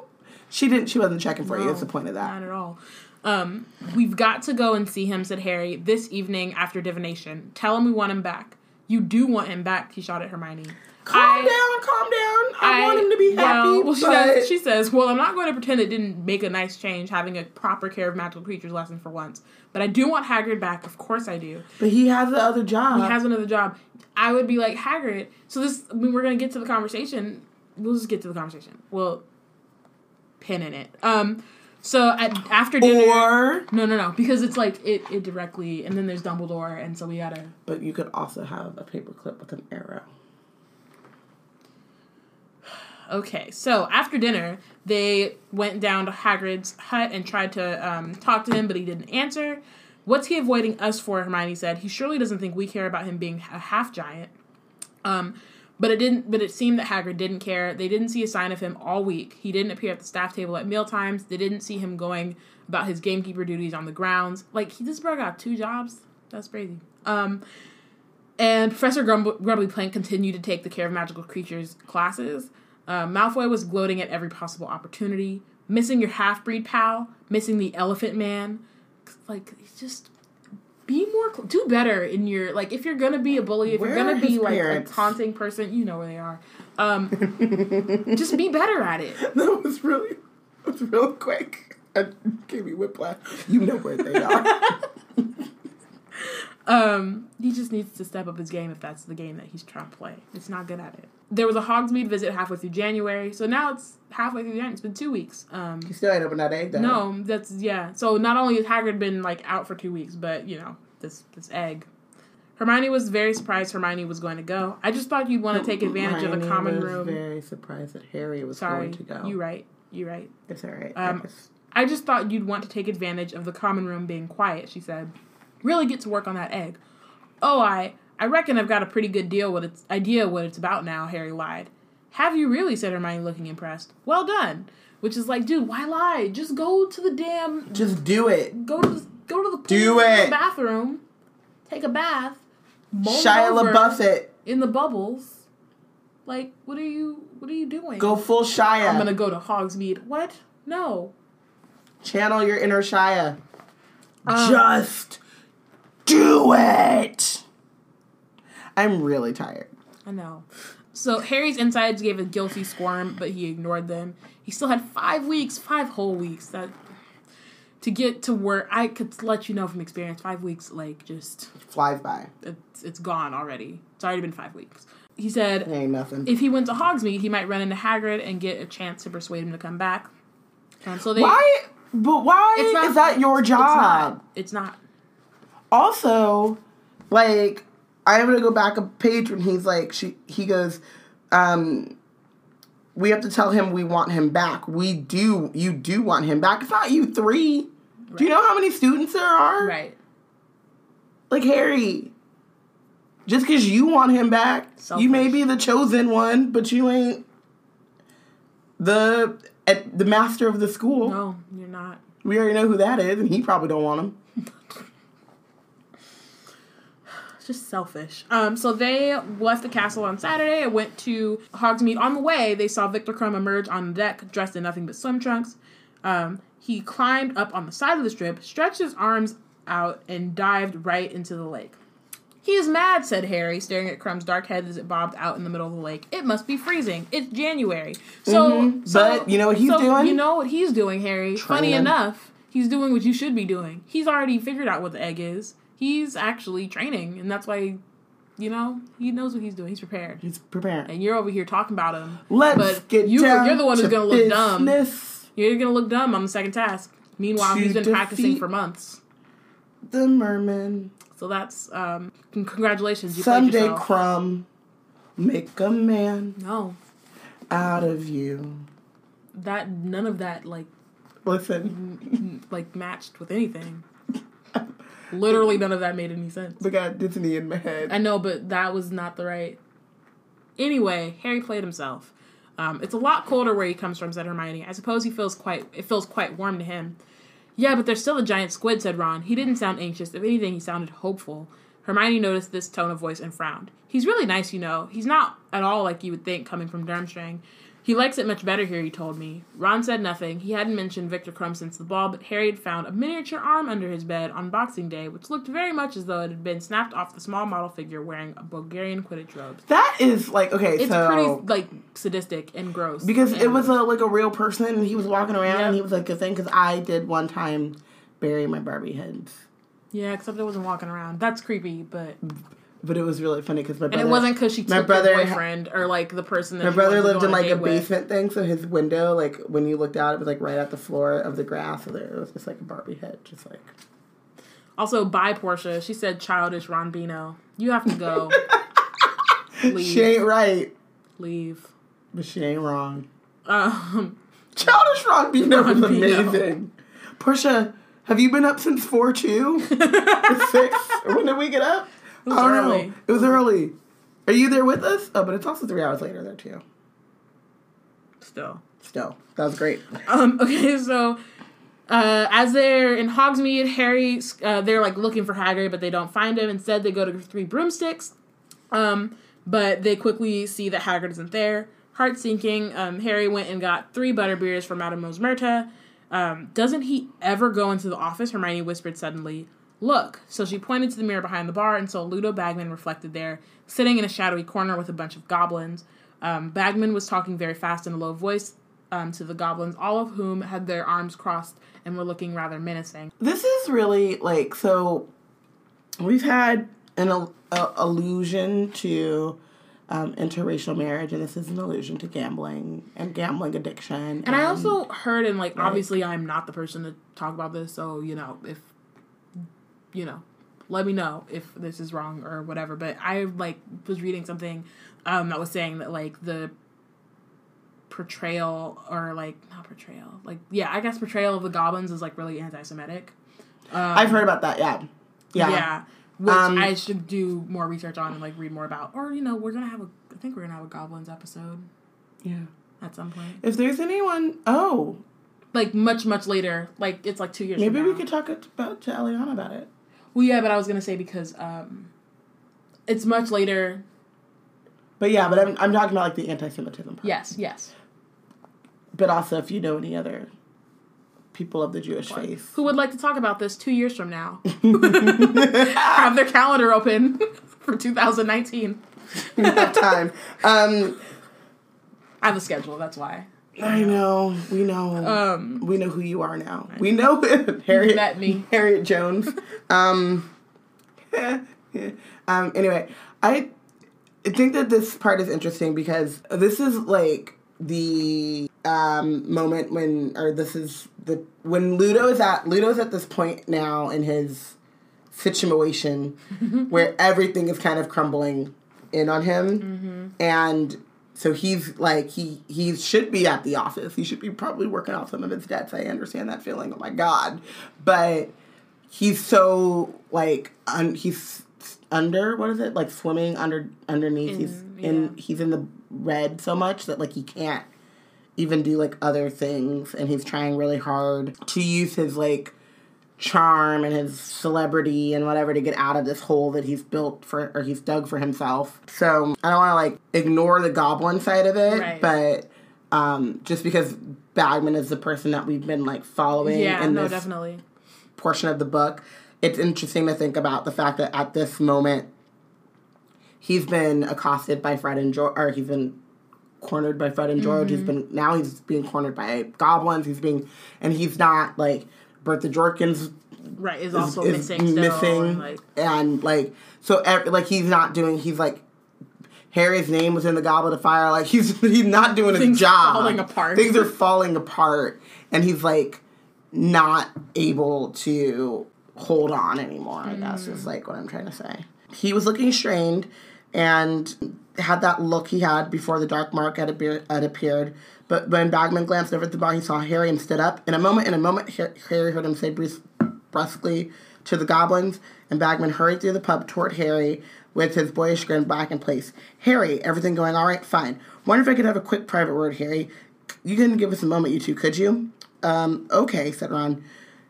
She didn't. She wasn't checking for you. No, That's the point of that. Not at all. Um, we've got to go and see him, said Harry, this evening after divination. Tell him we want him back. You do want him back, he shot at Hermione. Calm I- down, calm down. I, want him to be happy. Well, well, she, says, she says, Well, I'm not going to pretend it didn't make a nice change having a proper care of magical creatures lesson for once. But I do want Hagrid back. Of course I do. but he has the other job. He has another job. I would be like, Hagrid. So this, I mean, we're going to get to the conversation. We'll just get to the conversation. We'll pin in it. Um, so at, after dinner. or, no, no, no. Because it's like, it, it directly, and then there's Dumbledore, and so we gotta. but you could also have a paperclip with an arrow. Okay, so after dinner, they went down to Hagrid's hut and tried to um, talk to him, but he didn't answer. What's he avoiding us for? Hermione said. He surely doesn't think we care about him being a half giant. Um, but it didn't. But it seemed that Hagrid didn't care. They didn't see a sign of him all week. He didn't appear at the staff table at meal times. They didn't see him going about his gamekeeper duties on the grounds. Like he this bro got two jobs. That's crazy. Um, and Professor Grumb- Grumbly Plank continued to take the care of magical creatures classes. Uh, Malfoy was gloating at every possible opportunity. Missing your half breed pal, missing the Elephant Man. Like, just be more, cl- do better in your, like, if you're gonna be a bully, if Where you're gonna be like parents? a taunting person, you know where they are. Um, just be better at it. That was really, that was real quick. It gave me whiplash. You know where they are. Um, he just needs to step up his game if that's the game that he's trying to play. It's not good at it. There was a Hogsmeade visit halfway through January, so now it's halfway through January. It's been two weeks. Um, you still ain't opened that egg, though. no, that's yeah. So not only has Hagrid been like out for two weeks, but you know this this egg. Hermione was very surprised Hermione was going to go. I just thought you'd want to take advantage of the common was room. very surprised that Harry was Sorry, going to go. you right. You right. It's all right. Um, I just- I just thought you'd want to take advantage of the common room being quiet, she said. Really get to work on that egg. Oh, I I reckon I've got a pretty good deal what it's idea what it's about now, Harry lied. Have you really, said Hermione looking impressed. Well done. Which is like, dude, why lie? Just go to the damn just do it. go to the go to the pool, Do it. the bathroom, take a bath, Shia LaBeouf in the bubbles. Like, what are you what are you doing? Go full Shia. I'm gonna go to Hogsmeade. What? No. Channel your inner Shia. Um, Just do it. I'm really tired. I know. So Harry's insides gave a guilty squirm, but he ignored them. He still had five weeks, five whole weeks that to get to work. I could let you know from experience, five weeks like just Flies by. it's it's gone already. It's already been five weeks. He said It ain't nothing. if he went to Hogsmeade, he might run into Hagrid and get a chance to persuade him to come back. And so they. why? But why It's not- is that your It's job? not. It's not. also, like, I'm gonna go back a page when he's like, she, he goes, um, we have to tell him we want him back. We do, you do want him back. It's not you three. Do you know how many students there are? Right. Like Harry. Just because you want him back, you may be the chosen one, but you ain't the at the master of the school. No, you're not. We already know who that is, and he probably don't want him. It's just selfish. Um, so they left the castle on Saturday and went to Hogsmeade. On the way, they saw Viktor Krum emerge on the deck, dressed in nothing but swim trunks. Um, he climbed up on the side of the strip, stretched his arms out, and dived right into the lake. He is mad, said Harry, staring at Krum's dark head as it bobbed out in the middle of the lake. It must be freezing. It's January. So, Mhm. so- But you know what he's so doing? You know what he's doing, Harry. Funny enough, he's doing what you should be doing. He's already figured out what the egg is. He's actually training, and that's why, you know, he knows what he's doing. He's prepared. He's prepared. And you're over here talking about him. Let's but get you, down you're the one who's going to look dumb. You're going to look dumb on the second task. Meanwhile, he's been practicing for months. The merman. So that's um congratulations. You Someday. Krum, make a man no, out of you. that none of that like Listen, like matched with anything. Literally, none of that made any sense. I got Disney in my head. I know, but that was not the right. Anyway, Harry played himself. Um, it's a lot colder where he comes from," said Hermione. "I suppose he feels quite. It feels quite warm to him." Yeah, but there's still a giant squid," said Ron. He didn't sound anxious. If anything, he sounded hopeful. Hermione noticed this tone of voice and frowned. He's really nice, you know. He's not at all like you would think coming from Durmstrang. He likes it much better here, he told me. Ron said nothing. He hadn't mentioned Viktor Krum since the ball, but Harry had found a miniature arm under his bed on Boxing Day, which looked very much as though it had been snapped off the small model figure wearing a Bulgarian Quidditch robe. That is like okay, It's so pretty like sadistic and gross. because it was a like a real person, and he was walking around, Yeah. and he was like a thing. Because I did one time bury my Barbie heads, yeah, except it wasn't walking around. That's creepy, but but it was really funny because my and brother, it wasn't because she my brother her boyfriend or like the person that my brother lived in like a with. basement thing, so his window, like when you looked out, it was like right at the floor of the grass. So there it was just like a Barbie head, just like Also, bye, Portia. She said childish Ron Bino. You have to go. she ain't right, leave. but she ain't wrong. Um, Childish Ron Bino was Ron Bino. amazing. Portia, have you been up since four two? six? When did we get up? It was I don't know. It was early. Are you there with us? Oh, but it's also three hours later there too. still. Still, that was great. Um, okay, so uh, as they're in Hogsmeade, Harry, uh, they're like looking for Hagrid, but they don't find him. Instead, they go to Three Broomsticks, um, but they quickly see that Hagrid isn't there. Heart sinking, um, Harry went and got three butterbeers from Madame Rosmerta. Um, doesn't he ever go into the office? Hermione whispered suddenly. Look. So she pointed to the mirror behind the bar and saw Ludo Bagman reflected there, sitting in a shadowy corner with a bunch of goblins. Um, Bagman was talking very fast in a low voice um, to the goblins, all of whom had their arms crossed and were looking rather menacing. This is really like so. We've had an al- a- allusion to um, interracial marriage, and this is an allusion to gambling and gambling addiction. And I also heard, and like, obviously, I'm not the person to talk about this, so you know, if you know, let me know if this is wrong or whatever. But I like was reading something um, that was saying that like the portrayal or like not portrayal, like yeah, I guess portrayal of the goblins is like really anti-Semitic. I've heard about that. Yeah, yeah. Yeah. Which Um, I should do more research on and like read more about. Or, you know, we're gonna have a I think we're gonna have a goblins episode yeah. at some point. If there's anyone, oh, Like much, much later. Like it's like two years maybe we could talk about to Eliana about it. Well yeah, but I was gonna say because um it's much later. But yeah, but I'm I'm talking about like the anti-Semitism part. Yes, yes. But also, if you know any other people of the Jewish faith, Who would like to talk about this two years from now? have their calendar open for 2019. we have time. Um, I have a schedule, that's why. I know, we know, Um we know who you are now. We know Harriet. met me. Harriet Jones. Um, um. Anyway, I think that this part is interesting because this is like the um moment when, or this is the when Ludo is at Ludo's at this point now in his situation where everything is kind of crumbling in on him, and so he's like he he should be at the office. He should be probably working off some of his debts. I understand that feeling. Oh my god, but he's so like un, he's under what is it like swimming under underneath. In- he's in he's in the red so much that like he can't even do like other things, and he's trying really hard to use his like charm and his celebrity and whatever to get out of this hole that he's built for or he's dug for himself. So I don't want to like ignore the goblin side of it, Right. but um, just because Bagman is the person that we've been like following Yeah, in no, this definitely. portion of the book, it's interesting to think about the fact that at this moment he's been accosted by Fred and George, or he's been cornered by Fred and George. He's been now he's being cornered by goblins. He's being, and he's not like Bertha Jorkins Right, is is, also is missing. Missing, and, like, and like so like he's not doing. He's like Harry's name was in the Goblet of Fire. Like he's he's not doing his Things job. falling apart. Things are falling apart, and he's like not able to hold on anymore. I guess Mm. is like what I'm trying to say. He was looking strained and had that look he had before the dark mark had, appear- had appeared. But when Bagman glanced over at the bar, he saw Harry and stood up. In a moment, in a moment, Harry heard him say brus- brusquely to the goblins, and Bagman hurried through the pub toward Harry with his boyish grin back in place. Harry, everything going all right? Fine. Wonder if I could have a quick private word, Harry. You couldn't give us a moment, you two, could you? Um, okay, said Ron.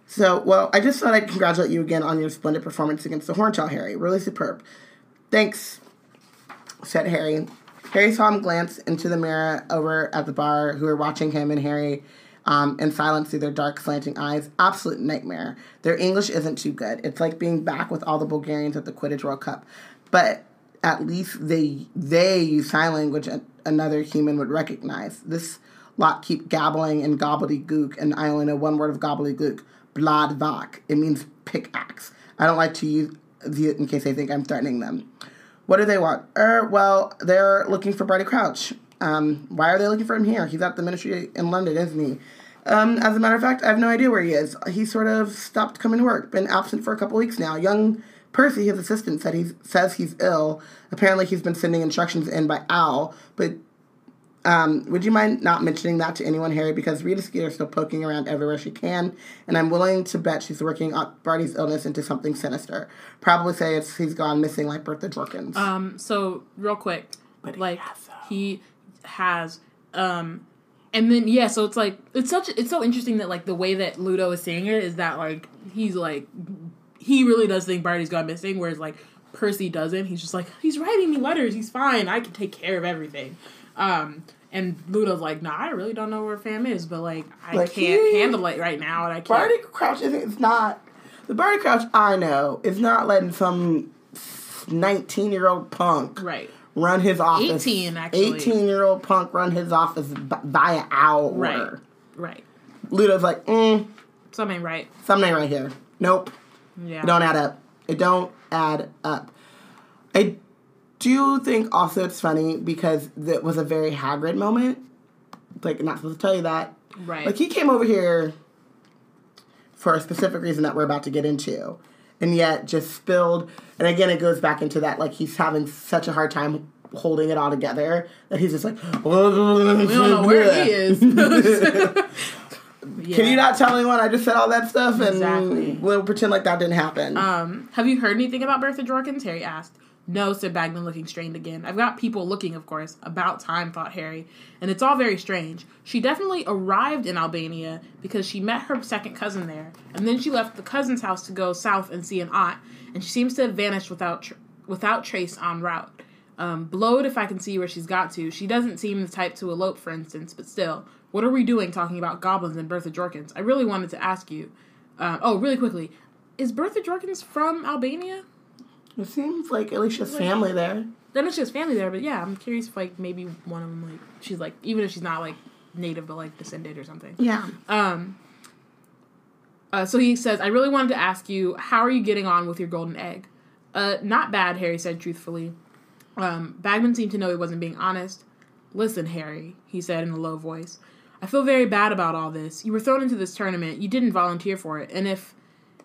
So, well, I just thought I'd congratulate you again on your splendid performance against the Horntail, Harry. Really superb. Thanks, said Harry. Harry saw him glance into the mirror over at the bar, who were watching him and Harry um, in silence through their dark, slanting eyes. Absolute nightmare. Their English isn't too good. It's like being back with all the Bulgarians at the Quidditch World Cup. But at least they they use sign language another human would recognize. This lot keep gabbling and gobbledygook, and I only know one word of gobbledygook. Bladvak. It means pickaxe. I don't like to use it in case they think I'm threatening them. What do they want? Er, well, they're looking for Barty Crouch. Um, why are they looking for him here? He's at the ministry in London, isn't he? Um, as a matter of fact, I have no idea where he is. He sort of stopped coming to work. Been absent for a couple weeks now. Young Percy, his assistant, said he says he's ill. Apparently, he's been sending instructions in by Owl. But um, would you mind not mentioning that to anyone, Harry? Because Rita Skeeter's still poking around everywhere she can, and I'm willing to bet she's working up Barty's illness into something sinister. Probably say it's he's gone missing like Bertha Jorkins. Um, so real quick, But he like has, he has, um, and then yeah, so it's like it's such it's so interesting that like the way that Ludo is saying it is that like he's like he really does think Barty's gone missing, whereas like Percy doesn't. He's just like he's writing me letters. He's fine. I can take care of everything. Um, and Ludo's like, nah, I really don't know where Fam is, but like I Like, can't he- handle it right now, and I can't. Barty Crouch isn't. It's not the Barty Crouch I know is not letting some nineteen-year-old punk Right. run his office. 18, actually. Eighteen-year-old punk run his office by via owl Right. Right. Ludo's like, mm, Something right. something right here. Nope. Yeah. Don't add up. It don't add up. I do you think also it's funny because it was a very Hagrid moment. Like, not supposed to tell you that. Right. Like, he came over here for a specific reason that we're about to get into. And yet just spilled. And again, it goes back into that, like, he's having such a hard time holding it all together that he's just like, we don't know where he is. Can you not tell anyone I just said all that stuff? And Exactly. we'll pretend like that didn't happen. Um, have you heard anything about Bertha Jorkins? Harry asked. No, said Bagman, looking strained again. I've got people looking, of course. About time, thought Harry. And it's all very strange. She definitely arrived in Albania because she met her second cousin there, and then she left the cousin's house to go south and see an aunt, and she seems to have vanished without tr- without trace en route. Um, blowed if I can see where she's got to. She doesn't seem the type to elope, for instance, but still, what are we doing talking about goblins and Bertha Jorkins? I really wanted to ask you. Uh, oh, really quickly, is Bertha Jorkins from Albania? It seems like at least she has family there. Then it's just family there, but yeah, I'm curious if like maybe one of them like she's like even if she's not like native but like descended or something. Yeah. Um. Uh, so he says, "I really wanted to ask you, how are you getting on with your golden egg?" Uh, not bad, Harry said truthfully. Um, Bagman seemed to know he wasn't being honest. Listen, Harry, he said in a low voice. I feel very bad about all this. You were thrown into this tournament. You didn't volunteer for it, and if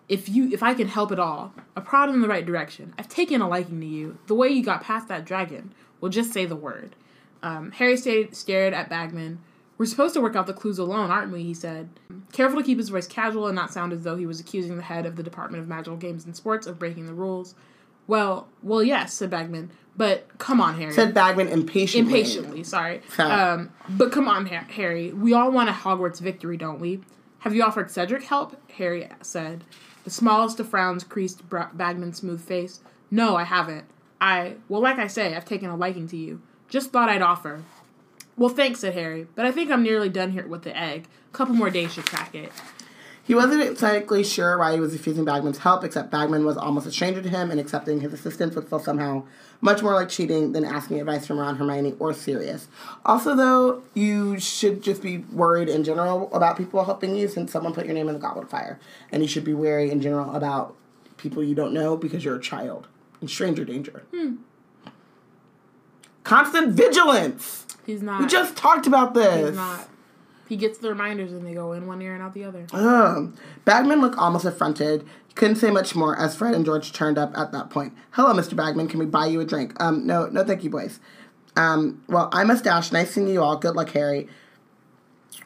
if you if I can help at all, a prod in the right direction. I've taken a liking to you. The way you got past that dragon. Well, just say the word. Um, Harry stayed, stared at Bagman. We're supposed to work out the clues alone, aren't we? He said. Careful to keep his voice casual and not sound as though he was accusing the head of the Department of Magical Games and Sports of breaking the rules. Well, well, yes, said Bagman. But come on, Harry. Said Bagman impatiently. Impatiently, sorry. Um, but come on, Ha- Harry. We all want a Hogwarts victory, don't we? Have you offered Cedric help? Harry said. The smallest of frowns creased Bra- Bagman's smooth face. No, I haven't. I, well, like I say, I've taken a liking to you. Just thought I'd offer. Well, thanks, said Harry, but I think I'm nearly done here with the egg. A couple more days should crack it. He wasn't exactly sure why he was refusing Bagman's help, except Bagman was almost a stranger to him, and accepting his assistance would feel somehow much more like cheating than asking advice from Ron, Hermione, or Sirius. Also, though, you should just be worried in general about people helping you since someone put your name in the goblet of fire. And you should be wary in general about people you don't know because you're a child in stranger danger. Hmm. Constant vigilance! He's not. We just talked about this. He's not. He gets the reminders and they go in one ear and out the other. Ugh. Bagman looked almost affronted. He couldn't say much more as Fred and George turned up at that point. Hello, Mr. Bagman. Can we buy you a drink? Um, no, no, thank you, boys. Um, well, I must dash. Nice seeing you all. Good luck, Harry.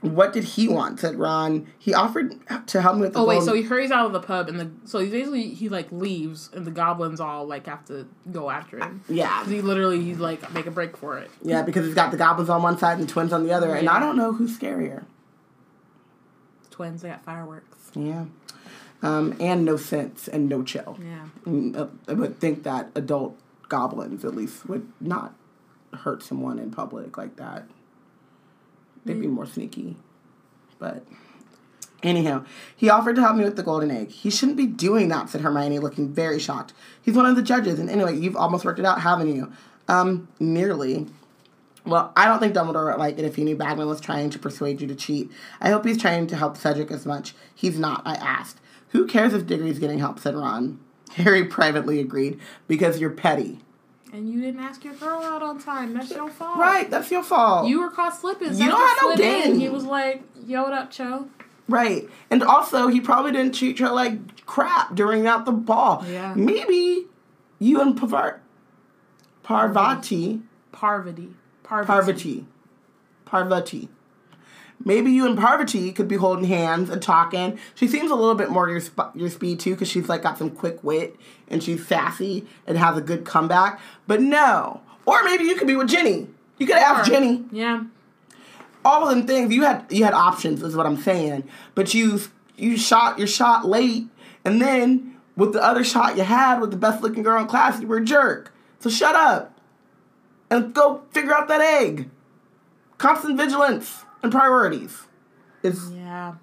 What did he want? Said Ron. He offered to help me with the Oh wait, so he hurries out of the pub and the so he basically he like leaves and the goblins all like have to go after him. yeah, He literally he's like make a break for it. yeah, because he's got the goblins on one side and the twins on the other, and I don't know who's scarier. Twins, they got fireworks. Yeah, um, and no sense and no chill. Yeah. Mm, uh, I would think that adult goblins at least would not hurt someone in public like that. They'd be more sneaky. But anyhow, he offered to help me with the golden egg. He shouldn't be doing that, said Hermione, looking very shocked. He's one of the judges, and anyway, you've almost worked it out, haven't you? Um, nearly. Well, I don't think Dumbledore would like it if he knew Bagman was trying to persuade you to cheat. I hope he's trying to help Cedric as much. He's not, I asked. Who cares if Diggory's getting help, said Ron. Harry privately agreed, because you're petty. And you didn't ask your girl out on time. That's your fault. Right, that's your fault. You were caught slipping. You don't have no game. He was like, "Yo, what up, Cho?" Right. And also, he probably didn't treat her like crap during out the ball. Yeah. Maybe you and Parvati, Parvati. Parvati. Parvati, Parvati. Maybe you and Parvati could be holding hands and talking. She seems a little bit more your sp- your speed too, because she's like got some quick wit and she's sassy and has a good comeback. But no. Or maybe you could be with Ginny. You could ask Ginny. Yeah. all of them things you had you had options is what I'm saying. But you you shot your shot late, and then with the other shot you had with the best looking girl in class, you were a jerk. So shut up and go figure out that egg. Constant vigilance and priorities. Is Yeah.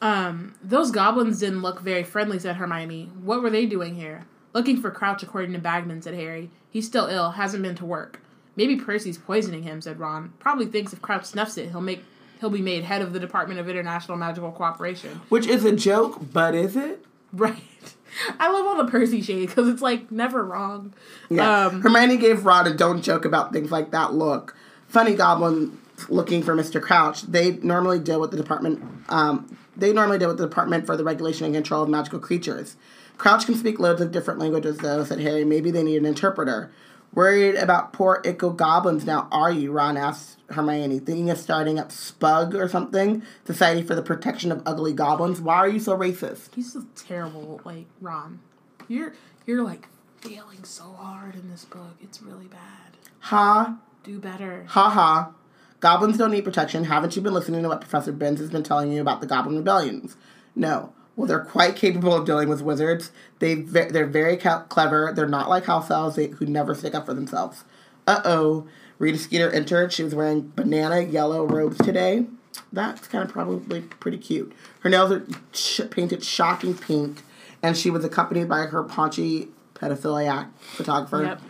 Um, those goblins didn't look very friendly, said Hermione. What were they doing here? Looking for Crouch, according to Bagman, said Harry. He's still ill, hasn't been to work. Maybe Percy's poisoning him, said Ron. Probably thinks if Crouch snuffs it, he'll make he'll be made head of the Department of International Magical Cooperation. which is a joke, but is it? Right. I love all the Percy shade because it's like never wrong. Yeah. Um, Hermione gave Ron a don't joke about things like that look. Funny goblin looking for Mr. Crouch. They normally deal with the department. Um, they normally deal with the department for the regulation and control of magical creatures. Crouch can speak loads of different languages, though," said Harry. "Maybe they need an interpreter." Worried about poor Ickle goblins now, are you? Ron asked Hermione, thinking of starting up Spug or something, Society for the Protection of Ugly Goblins. Why are you so racist? he's so terrible, like Ron. You're you're like failing so hard in this book. It's really bad. Ha Do better. Ha ha. Goblins don't need protection. Haven't you been listening to what Professor Binns has been telling you about the Goblin Rebellions? No. Well, they're quite capable of dealing with wizards. They ve- they're very ca- clever. They're not like house elves they, who never stick up for themselves. Uh oh. Rita Skeeter entered. She was wearing banana yellow robes today. That's kind of probably pretty cute. Her nails are sh- painted shocking pink, and she was accompanied by her paunchy pedophiliac photographer. Yep.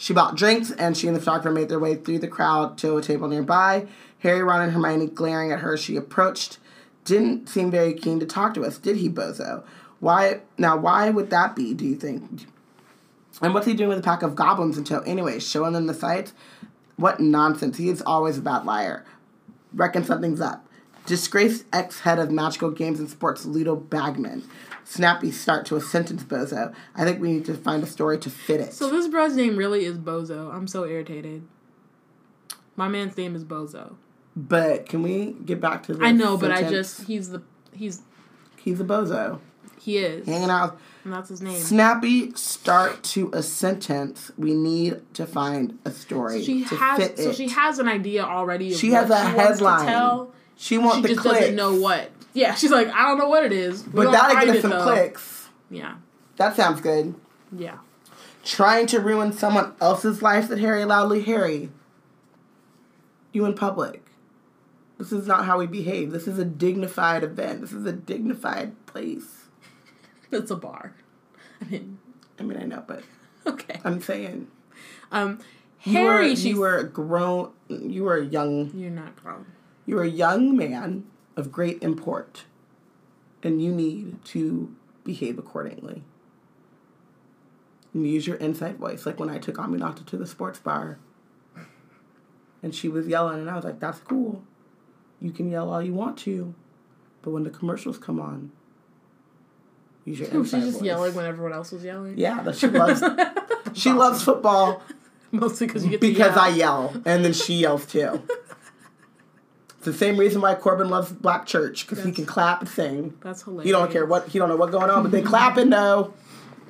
She bought drinks, and she and the photographer made their way through the crowd to a table nearby. Harry, Ron, and Hermione glaring at her, she approached. Didn't seem very keen to talk to us, did he, Bozo? Why now? Why would that be? Do you think? And what's he doing with a pack of goblins in tow? Anyway, showing them the sights. What nonsense! He is always a bad liar. Reckon something's up. Disgraced ex-head of magical games and sports, Ludo Bagman. Snappy start to a sentence, Bozo. I think we need to find a story to fit it. So this bro's name really is Bozo. I'm so irritated. My man's name is Bozo. But can we get back to the I know, but I just he's the he's he's a bozo he is. hanging out. And that's his name. Snappy start to a sentence. We need to find a story She to has so she has an idea already. Of She has a she wants to headline. tell. she wants She the just clicks, doesn't know what. Yeah, she's like, I don't know what it is. We're but that'll get us some though. clicks. Yeah, That sounds good. yeah. Trying to ruin someone else's life, said Harry loudly. Harry, you in public. This is not how we behave. This is a dignified event. This is a dignified place. It's a bar. I mean, I mean, I know, but okay. I'm saying Um, you Harry, were you were a grown. You were a young. you're not grown. You were a young man of great import, and you need to behave accordingly. And use your inside voice, like when I took Aminata to the sports bar, and she was yelling, and I was like, "That's cool. You can yell all you want to, but when the commercials come on, use your inside just voice." yelling when everyone else was yelling? Yeah, that she loves. she loves football Mostly because you get to because yell. I yell, and then she yells too. It's the same reason why Corbin loves Black Church because he can clap and sing. That's hilarious. He don't care what he don't know what's going on, but they clapping though.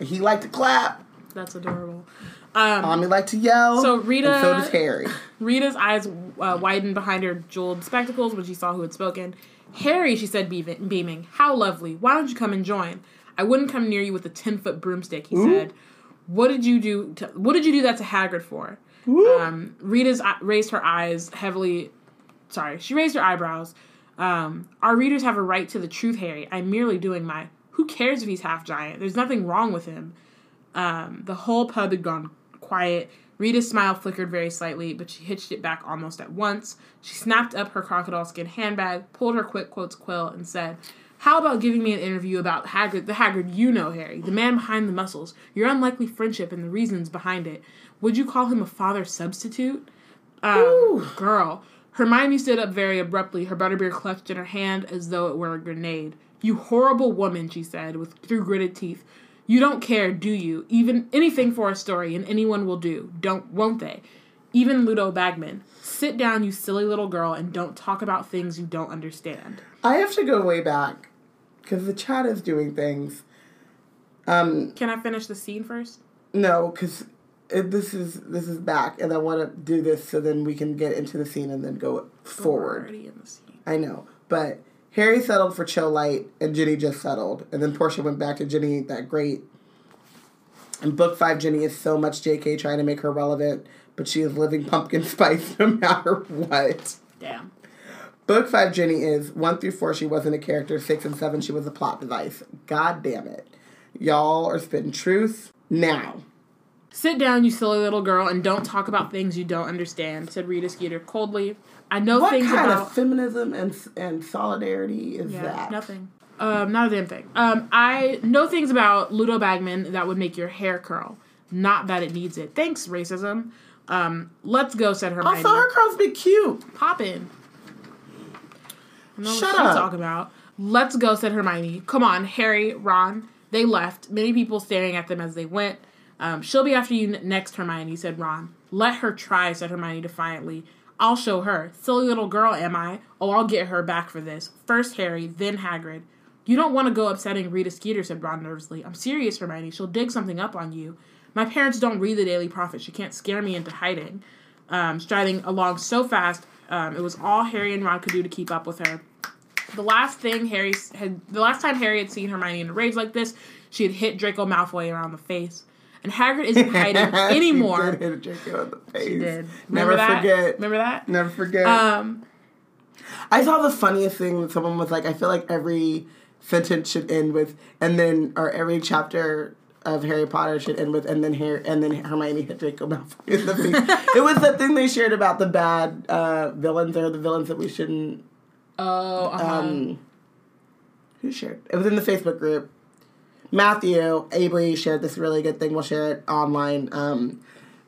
He like to clap. That's adorable. Um, Tommy like to yell. So Rita- so does Harry. Rita's eyes uh, widened behind her jeweled spectacles when she saw who had spoken. Harry, she said, beaming, how lovely. Why don't you come and join? I wouldn't come near you with a ten foot broomstick. He said. What did you do? To, what did you do that to Hagrid for? Um, Rita's uh, raised her eyes heavily. Sorry, she raised her eyebrows. Um, our readers have a right to the truth, Harry. I'm merely doing my. Who cares if he's half giant? There's nothing wrong with him. Um, the whole pub had gone quiet. Rita's smile flickered very slightly, but she hitched it back almost at once. She snapped up her crocodile skin handbag, pulled her quick quotes quill, and said, How about giving me an interview about Hagrid, the Hagrid you know, Harry, the man behind the muscles, your unlikely friendship and the reasons behind it? Would you call him a father substitute? Um, girl. Hermione stood up very abruptly, her butterbeer clutched in her hand as though it were a grenade. You horrible woman, she said, with through gritted teeth. You don't care, do you? Even anything for a story, and anyone will do. Don't, won't they? Even Ludo Bagman. Sit down, you silly little girl, and don't talk about things you don't understand. I have to go way back because the chat is doing things. Um, Can I finish the scene first? no, because this is this is back, and I want to do this so then we can get into the scene and then go We're forward. already in the scene. I know, but Harry settled for Chill Light, and Ginny just settled, and then Portia went back to Ginny. That great. In book five, Ginny is so much J.K. trying to make her relevant, but she is living pumpkin spice no matter what. Damn. Book five, Ginny is one through four. She wasn't a character. Six and seven, she was a plot device. God damn it, y'all are spitting truth now. Sit down, you silly little girl, and don't talk about things you don't understand, said Rita Skeeter coldly. I know What things kind about of feminism and and solidarity is Yeah, that? nothing. Um, not a damn thing. Um, I know things about Ludo Bagman that would make your hair curl. Not that it needs it. Thanks, racism. Um, let's go, said Hermione. Also, her curls be cute. Pop in. I know Shut what up. talking about. Let's go, said Hermione. Come on, Harry, Ron. They left, many people staring at them as they went. Um, she'll be after you n- next, Hermione, said Ron. Let her try, said Hermione defiantly. I'll show her. Silly little girl, am I? Oh, I'll get her back for this. First Harry, then Hagrid. You don't want to go upsetting Rita Skeeter, said Ron nervously. I'm serious, Hermione. She'll dig something up on you. My parents don't read the Daily Prophet. She can't scare me into hiding. Um, striding along so fast, um, it was all Harry and Ron could do to keep up with her. The last thing Harry had, the last time Harry had seen Hermione in a rage like this, she had hit Draco Malfoy around the face. And Hagrid isn't hiding anymore. She did hit Draco in the face. She did. Never that? forget. Remember that? Never forget. Um, I saw the funniest thing. when Someone was like, "I feel like every sentence should end with," and then or every chapter of Harry Potter should end with, and then Harry and then Hermione hit Draco Malfoy in the face. it was the thing they shared about the bad uh, villains or the villains that we shouldn't. oh, uh-huh. Um, who shared? It was in the Facebook group. Matthew Avery shared this really good thing. We'll share it online. Um,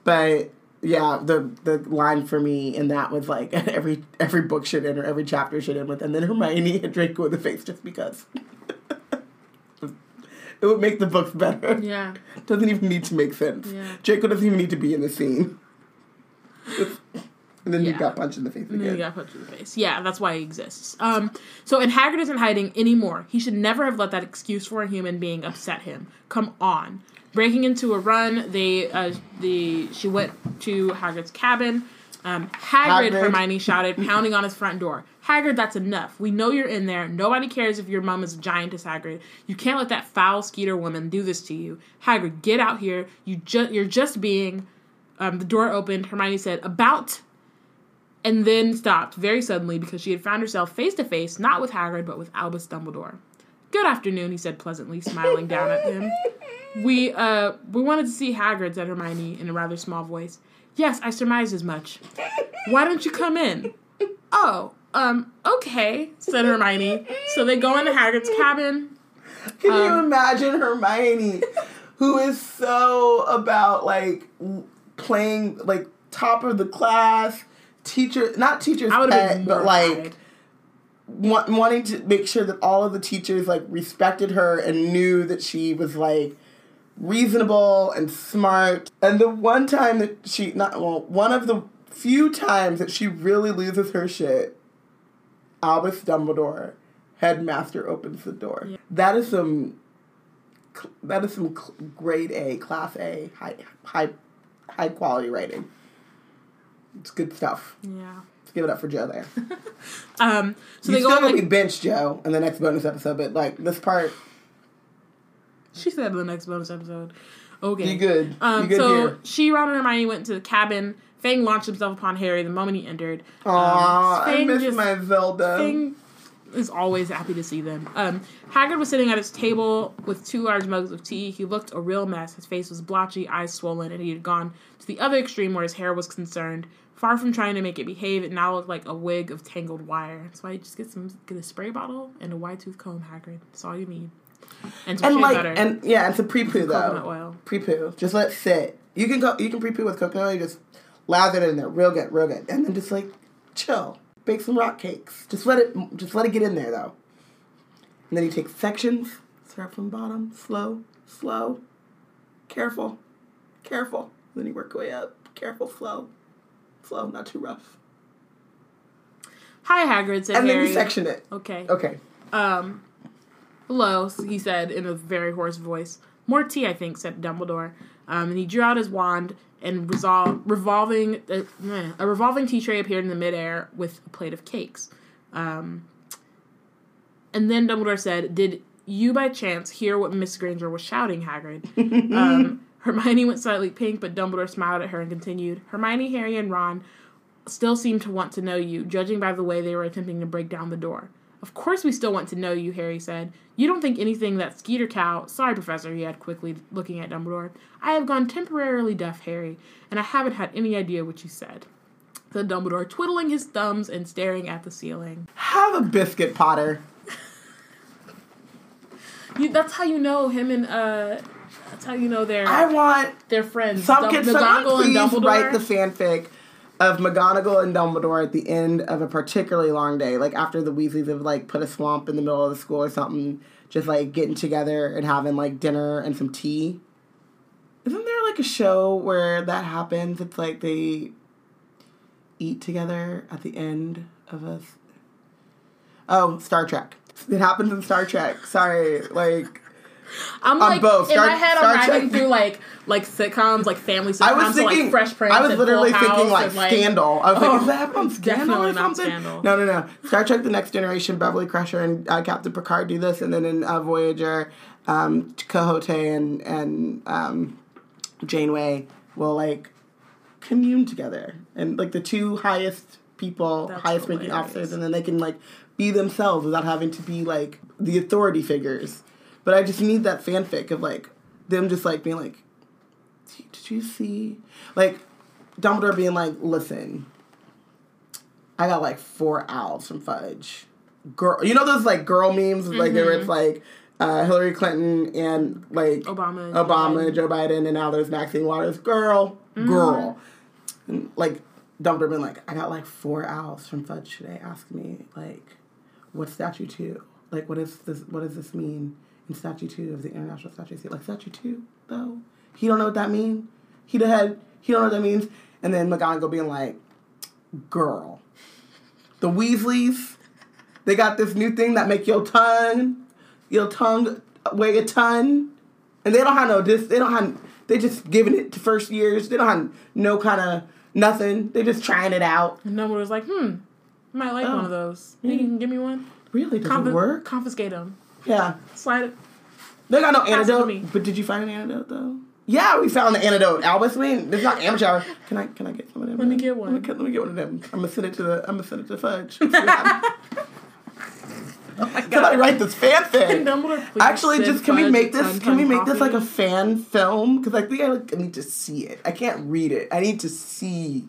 but yeah, the the line for me in that was like every every book should end or every chapter should end with, and then Hermione hit Draco in the face just because. it would make the books better. yeah. Doesn't even need to make sense. Yeah. Draco doesn't even need to be in the scene. And then you Yeah. got punched in the face And then he got punched in the face. Yeah, that's why he exists. Um, so, and Hagrid isn't hiding anymore. He should never have let that excuse for a human being upset him. Come on. Breaking into a run, they, uh, the she went to Hagrid's cabin. Um, Hagrid, Hagrid. Hermione shouted, pounding on his front door. Hagrid, that's enough. We know you're in there. Nobody cares if your mom is a giantess, Hagrid. You can't let that foul Skeeter woman do this to you. Hagrid, get out here. You just you're just being. Um, the door opened. Hermione said, "About and then stopped very suddenly because she had found herself face to face not with Hagrid but with Albus Dumbledore. Good afternoon, he said pleasantly, smiling down at him. We uh we wanted to see Hagrid, said Hermione in a rather small voice. Yes, I surmised as much. Why don't you come in? Oh, um, okay, said Hermione. So they go into Hagrid's cabin. Can Um, you imagine Hermione, who is so about like playing like top of the class, teacher, not teacher's I pet, but like wa- wanting to make sure that all of the teachers like respected her and knew that she was like reasonable and smart. And the one time that she not well, one of the few times that she really loses her shit, Albus Dumbledore, headmaster opens the door. That is some that is some grade A, class A, high high high quality writing. It's good stuff. Yeah. Let's give it up for Joe there. Um. So you they still go. gonna In be bench Joe in the next bonus episode, but like this part, she said in the next bonus episode. Okay. you good. Um, you good so here. she, Ron, and Hermione went to the cabin. Fang launched himself upon Harry the moment he entered. Aw, I Fang miss just- my Zelda. Fang is always happy to see them. Um, Hagrid was sitting at his table with two large mugs of tea. He looked a real mess. His face was blotchy, eyes swollen, and he had gone to the other extreme where his hair was concerned. Far from trying to make it behave, it now looked like a wig of tangled wire. That's why you just get some get a spray bottle and a wide tooth comb, Hagrid. That's all you need. And some and like, butter. and yeah, it's a pre poo though. coconut oil. Pre poo. Just let it sit. You can go. You can pre poo with coconut oil. You just lather it in there, real good, real good, and then just like chill. Bake some rock cakes. Just let it. Just let it get in there though. And then you take sections. Start from bottom, slow, slow, careful, careful. Then you work your way up. Careful, slow, slow, not too rough. Hi, Hagrid, said And then you section it. okay. Okay. Um, hello, he said in a very hoarse voice. More tea, I think, said Dumbledore. Um, and he drew out his wand and resol- revolving uh, a revolving tea tray appeared in the midair with a plate of cakes. Um, and then Dumbledore said, "Did you by chance hear what Miss Granger was shouting, Hagrid?" um, Hermione went slightly pink, but Dumbledore smiled at her and continued, "Hermione, Harry, and Ron still seem to want to know you, judging by the way they were attempting to break down the door." Of course, we still want to know you, Harry said. You don't think anything that Skeeter Cow. Sorry, Professor, he had quickly, looking at Dumbledore. I have gone temporarily deaf, Harry, and I haven't had any idea what you said. Said Dumbledore, twiddling his thumbs and staring at the ceiling. Have a biscuit, Potter. You, that's how you know him and, uh, that's how you know they're, I want they're friends. Some Dum- can McGonagall and please Dumbledore. write the fanfic of McGonagall and Dumbledore at the end of a particularly long day, like after the Weasleys have like put a swamp in the middle of the school or something, just like getting together and having like dinner and some tea. Isn't there like a show where that happens? It's like they eat together at the end of a. Oh, Star Trek. It happens in Star Trek. Sorry, like I'm like, both. in Star- my head, Star I'm Trek- through like, like sitcoms, like family sitcoms, I was so, thinking like Fresh Prince I was literally thinking like and, Scandal. I was Oh, like, is that happening on Scandal or something? Scandal. No, no, no. Star Trek: The Next Generation, Beverly Crusher and uh, Captain Picard do this, and then in uh, Voyager, um, and and um, Janeway will like commune together, and like the two highest people, That's highest ranking officers, and then they can like be themselves without having to be like the authority figures. But I just need that fanfic of like them just like being like, did you see like Dumbledore being like, listen, I got like four owls from Fudge. Girl, you know those like girl memes like where it's like uh, Hillary Clinton and like Obama Obama, Biden. Joe Biden, and now there's Maxine Waters. Girl, girl, and like Dumbledore being like, I got like four owls from Fudge today. Ask me like, what statue two? Like, what is this? What does this mean in statue two of the International Statue Seat? Like statue two though, he don't know what that mean. He the head. He don't know what that means. And then McGonagall being like, girl, the Weasleys, they got this new thing that make your tongue, your tongue weigh a ton, and they don't have no this. They don't have. They just giving it to first years. They don't have no kind of nothing. They just trying it out. And Dumbledore was like, hmm, I might like Oh. one of those. Think you can give me one? Really, does Confis- it work? Confiscate them. Yeah, Slide it. they got no Pass antidote. me. But did you find an antidote though? Yeah, we found the antidote. Albus, we it's not amateur hour. Can I can I get some of them? Let me get one. Let me, let me get one of them. I'm gonna send it to the I'm gonna send it to Fudge. See what happens. Somebody write this fanfic. Dumbledore, Actually, just can we make this? Can we ton make this like a fan film? Because I think I, like, I need to see it. I can't read it. I need to see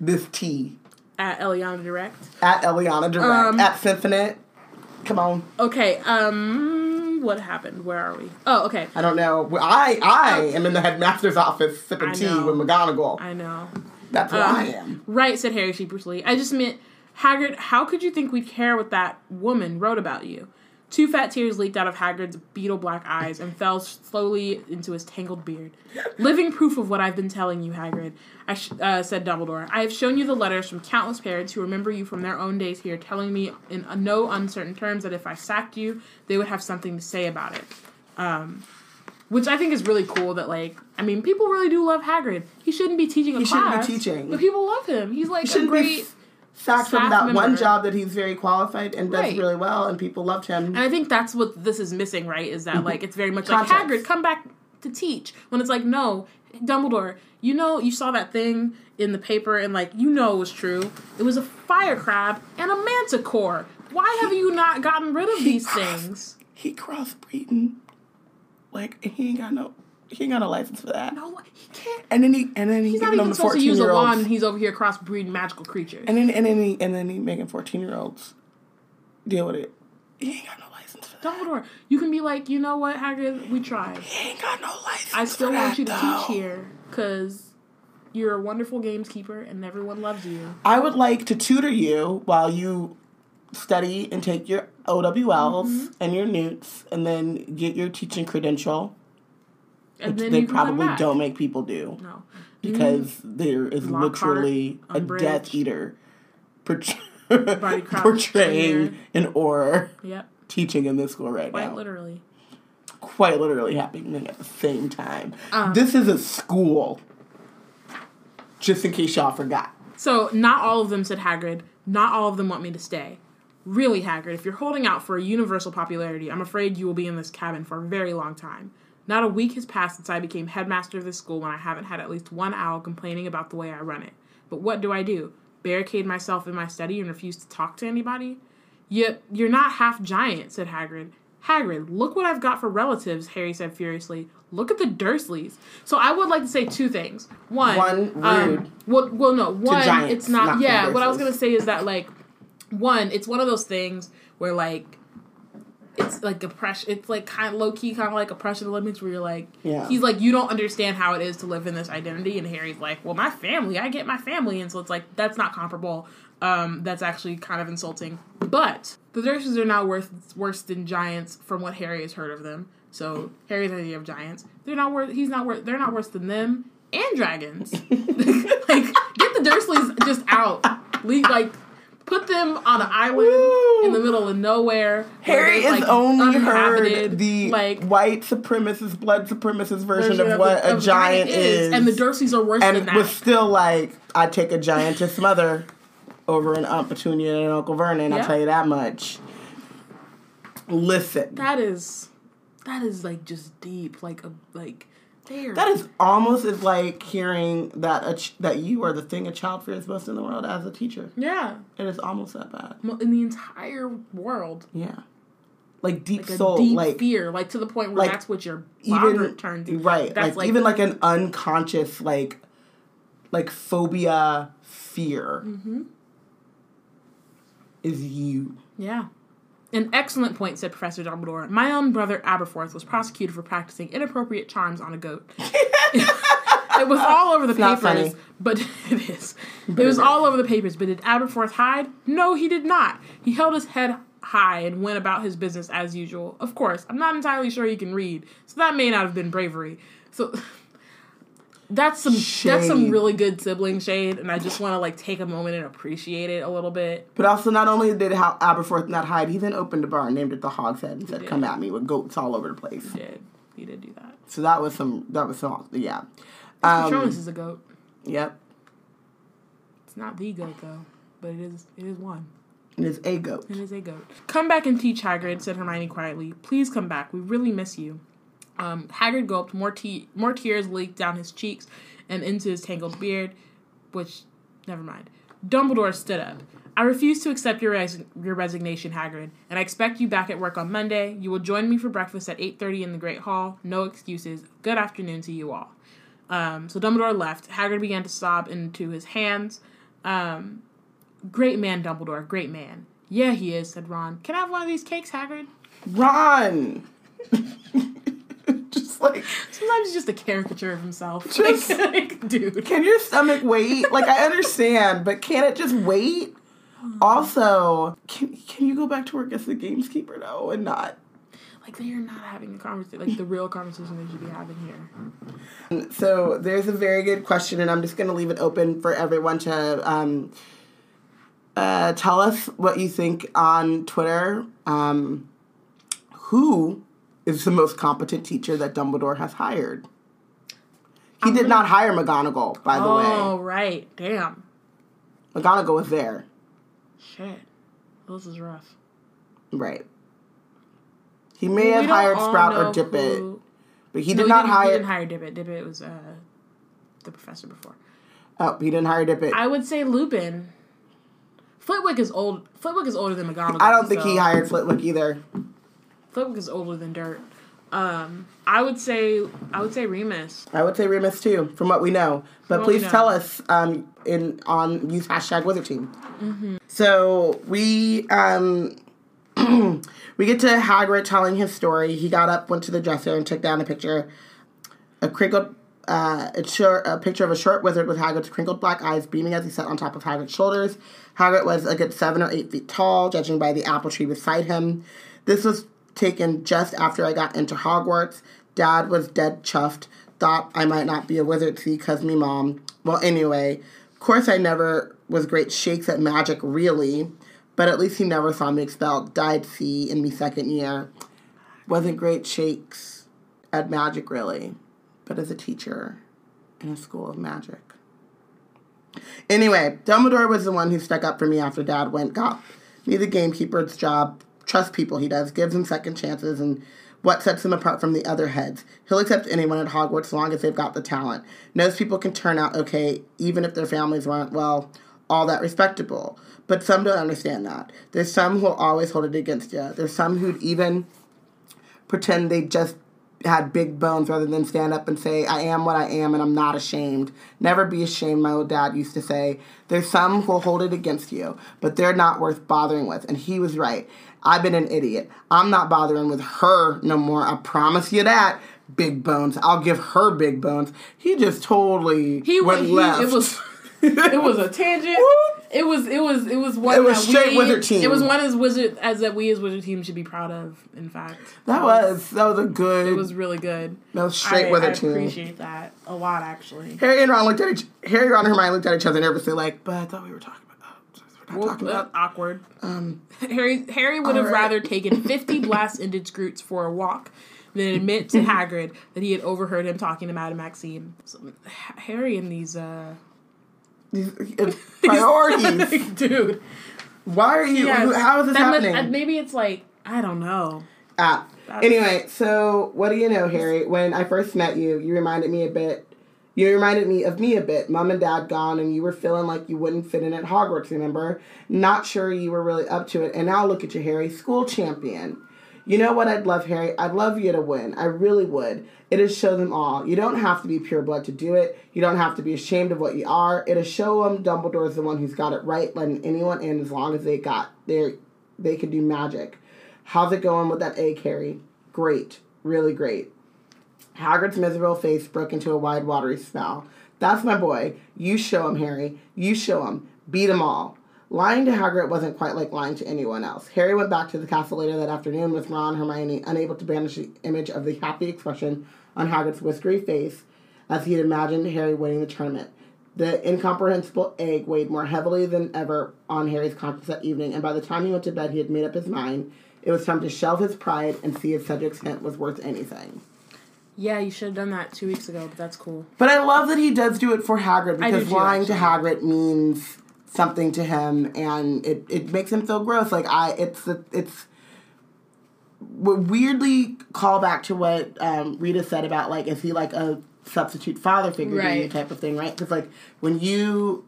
this tea at Eliana Direct? at Eliana Direct Um, at Symphonite. Come on. Okay, um, what happened? Where are we? Oh, okay. I don't know. I I am in the headmaster's office sipping tea with McGonagall. I know. That's what Um, I am. Right, said Harry sheepishly. I just meant, Hagrid, how could you think we'd care what that woman wrote about you? Two fat tears leaked out of Hagrid's beetle black eyes and fell slowly into his tangled beard. Living proof of what I've been telling you, Hagrid, I sh- uh, said Dumbledore. I have shown you the letters from countless parents who remember you from their own days here, telling me in no uncertain terms that if I sacked you, they would have something to say about it. Um, which I think is really cool. That like, I mean, people really do love Hagrid. He shouldn't be teaching a He shouldn't be teaching. but people love him. He's like He a great. be sacked from that one job that he's very qualified and does Right. really well, and people loved him. And I think that's what this is missing, right? Is that mm-hmm. like it's very much like Hagrid, come back to teach. When it's like, no, Dumbledore, you know, you saw that thing in the paper, and like you know it was true. It was a fire crab and a manticore. Why have you not gotten rid of these things? He crossbreeding, like and he ain't got no, he ain't got no license for that. No, he can't. And then he and then he He's not even the supposed to use a wand, and he's over here crossbreeding magical creatures. And then and then he and then he making fourteen year olds deal with it. He ain't got no license for that. Dumbledore, you can be like, you know what, Hagrid, we tried. He ain't got no license. I still want that, you to though. teach here because you're a wonderful gameskeeper and everyone loves you. I would like to tutor you while you study and take your OWLs Mm-hmm. and your newts, and then get your teaching credential, And which then they you can come probably don't make people do No. because there is Lockhart, literally a Umbridge. Death Eater port- Crouch portraying an Auror Yep. teaching in this school right Quite now. Quite literally. Quite literally happening at the same time. Um, this is a school. Just in case y'all forgot. So not all of them said Hagrid. Not all of them want me to stay. Really, Hagrid, if you're holding out for a universal popularity, I'm afraid you will be in this cabin for a very long time. Not a week has passed since I became headmaster of this school when I haven't had at least one owl complaining about the way I run it. But what do I do? Barricade myself in my study and refuse to talk to anybody? Yet you're not half giant, said Hagrid. Hagrid, look what I've got for relatives, Harry said furiously. Look at the Dursleys. So I would like to say two things. One, One, um, rude. well, well, no, one, giants, it's not. not yeah, what I was gonna say is that like, one, it's one of those things where like, it's like oppression. It's like kind of low key, kind of like oppression Olympics, where you're like, Yeah. he's like, you don't understand how it is to live in this identity, and Harry's like, well, my family, I get my family, and so it's like that's not comparable. Um, that's actually kind of insulting. But the Dursleys are now worse worse than giants from what Harry has heard of them. So Harry's idea of giants, they're not worse. He's not worse. They're not worse than them and dragons. like get the Dursleys just out. Leave like put them on an island Woo. in the middle of nowhere. Harry has like, only heard the like white supremacist, blood supremacist version, version of what the- a of giant is, and the Dursleys are worse than and that. was still like, "I take a giantess mother over an Aunt Petunia and Uncle Vernon." I'll tell you that much. Listen, that is that is like just deep, like a like there. that is almost as like hearing that a ch- that you are the thing a child fears most in the world as a teacher. yeah, It is almost that bad. In the entire world. Yeah, like deep Like soul, deep like fear, like to the point where like, that's what your even boggart turned to. right That's like, even like an unconscious like like phobia fear Mm-hmm. is you Yeah. An excellent point, said Professor Dumbledore. My own brother Aberforth was prosecuted for practicing inappropriate charms on a goat. it was all over the not papers, funny. but it is. It was all over the papers, but did Aberforth hide? No, he did not. He held his head high and went about his business as usual. Of course, I'm not entirely sure he can read, so that may not have been bravery. So that's some that's some really good sibling shade, and I just want to like take a moment and appreciate it a little bit. but also not only did Hal- Aberforth not hide he then opened a bar and named it the Hog's Head and said did. come at me with goats all over the place He did he did do that? so that was some that was some yeah um, Patronus is a goat. yep It's not the goat though, but it is. It is one. it is a goat It is a goat. Come back and teach Hagrid," said Hermione quietly. "Please come back. We really miss you." Um, Hagrid gulped more more tears leaked down his cheeks and into his tangled beard, which, never mind. Dumbledore stood up. I refuse to accept your res- your resignation, Hagrid, and I expect you back at work on Monday. You will join me for breakfast at eight thirty in the Great Hall. No excuses. Good afternoon to you all. Um, so Dumbledore left. Hagrid began to sob into his hands. Um, great man, Dumbledore. Great man. Yeah, he is," said Ron. "Can I have one of these cakes, Hagrid?" Ron. like, Sometimes he's just a caricature of himself. Just- like, like, dude. can your stomach wait? Like, I understand, but can it just wait? Also, can can you go back to work as the gameskeeper though, and not? Like they are not having a conversation, like the real conversation they should be having here. So there's a very good question, and I'm just going to leave it open for everyone to um, uh, tell us what you think on Twitter. Um, who is the most competent teacher that Dumbledore has hired? He did not hire McGonagall, by the way. Oh right, damn, McGonagall was there, shit, this is rough. right? He may have hired Sprout or Dippet, who- but he No, did not didn't- hire. He didn't hire Dippet. Dippet was uh, the professor before. oh, he didn't hire Dippet. I would say Lupin. Flitwick is old. Flitwick is older than McGonagall. I don't think he hired Flitwick either. Flitwick is older than Dirt. Um, I would say I would say Remus. I would say Remus too, from what we know. But please know. tell us um, in on use hashtag Wizard Team. Mm-hmm. So we um, we get to Hagrid telling his story. He got up, went to the dresser, and took down a picture, a crinkled. Uh, a, short, a picture of a short wizard with Hagrid's crinkled black eyes beaming as he sat on top of Hagrid's shoulders. Hagrid was a good seven or eight feet tall, judging by the apple tree beside him. This was taken just after I got into Hogwarts. Dad was dead chuffed. Thought I might not be a wizard, see, cause me mom. Well, anyway, of course I never was great shakes at magic, really. But at least he never saw me expelled. Died C in me second year. Wasn't great shakes at magic, really. But as a teacher in a school of magic. Anyway, Dumbledore was the one who stuck up for me after Dad went, got me the gamekeeper's job. Trust people, he does. Gives them second chances and what sets him apart from the other heads. He'll accept anyone at Hogwarts as long as they've got the talent. Knows people can turn out okay, even if their families weren't, well, all that respectable. But some don't understand that. There's some who'll always hold it against you. There's some who'd even pretend they just had big bones rather than stand up and say, I am what I am and I'm not ashamed. Never be ashamed, my old dad used to say. There's some who'll hold it against you, but they're not worth bothering with. And he was right. I've been an idiot. I'm not bothering with her no more. I promise you that. Big bones. I'll give her big bones. He just totally He went was. left. It was. It was a tangent. Whoop. It was. It was. It was one. It was straight we, wizard team. It was one as wizard as that we as wizard team should be proud of. In fact, that was that was a good. It was really good. that was straight I, with I her team. appreciate that a lot, actually. Harry and Ron looked at each. Harry, Ron, and Hermione looked at each other nervously, like, "But I thought we were talking about." Oh, we're not Well, uh, about. awkward. Harry Harry would have right. rather taken fifty blast-ended Skrewts for a walk than admit to Hagrid that he had overheard him talking to Madame Maxime. So, Harry and these, uh, These uh, priorities. dude. Why are you? Yes, how is this must- happening? uh, maybe it's like I don't know. Ah. That's- Anyway, so what do you know, Harry? When I first met you, you reminded me a bit. You reminded me of me a bit. Mom and dad gone, and you were feeling like you wouldn't fit in at Hogwarts. Remember? Not sure you were really up to it. And now look at you, Harry, school champion. You know what I'd love, Harry? I'd love you to win. I really would. It'd show them all. You don't have to be pure blood to do it. You don't have to be ashamed of what you are. It'll show them Dumbledore's the one who's got it right, letting anyone in as long as they got their they can do magic. How's it going with that egg, Harry? Great. Really great. Hagrid's miserable face broke into a wide, watery smile. That's my boy. You show him, Harry. You show him. Beat 'em all. Lying to Hagrid wasn't quite like lying to anyone else. Harry went back to the castle later that afternoon with Ron, and Hermione, unable to banish the image of the happy expression on Hagrid's whiskery face as he had imagined Harry winning the tournament. The incomprehensible egg weighed more heavily than ever on Harry's conscience that evening, and by the time he went to bed, he had made up his mind. It was time to shelve his pride and see if Cedric's hint was worth anything. Yeah, you should have done that two weeks ago, but that's cool. But I love that he does do it for Hagrid because too, lying to Hagrid means something to him, and it, it makes him feel gross. Like I, it's it's weirdly call back to what um, Rita said about like is he like a substitute father figure Right. type of thing, right? Because like when you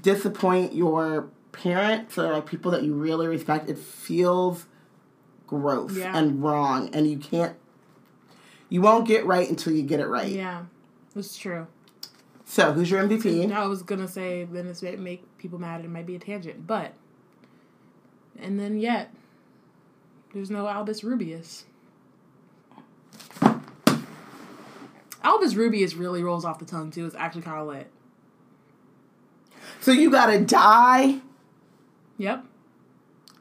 disappoint your parents or like people that you really respect, it feels gross Yeah. and wrong, and you can't. You won't get right until you get it right. Yeah, it's true. So, who's your MVP? I was gonna say then it's might make people mad. It might be a tangent, but and then yet there's no Albus Rubeus. Albus Rubeus really rolls off the tongue too. It's actually kind of lit. So you gotta die Yep.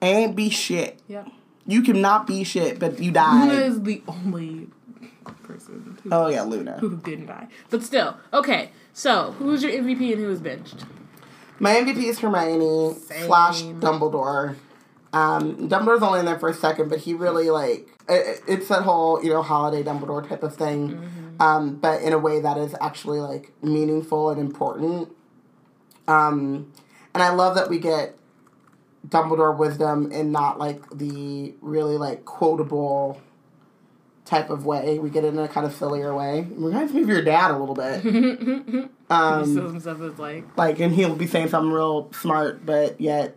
and be shit. Yep. You cannot be shit, but you die. is the only person who, Oh yeah, Luna. who didn't die. But still, okay. So who's your MVP and who is benched? My MVP is Hermione Same. slash Dumbledore. Um, Dumbledore's only in there for a second, but he really like it, it's that whole you know holiday Dumbledore type of thing, Mm-hmm. um, but in a way that is actually like meaningful and important. Um, and I love that we get Dumbledore wisdom and not like the really like quotable type of way. We get it in a kind of sillier way. It reminds me of your dad a little bit. he Um, still himself as like like and he'll be saying something real smart but yet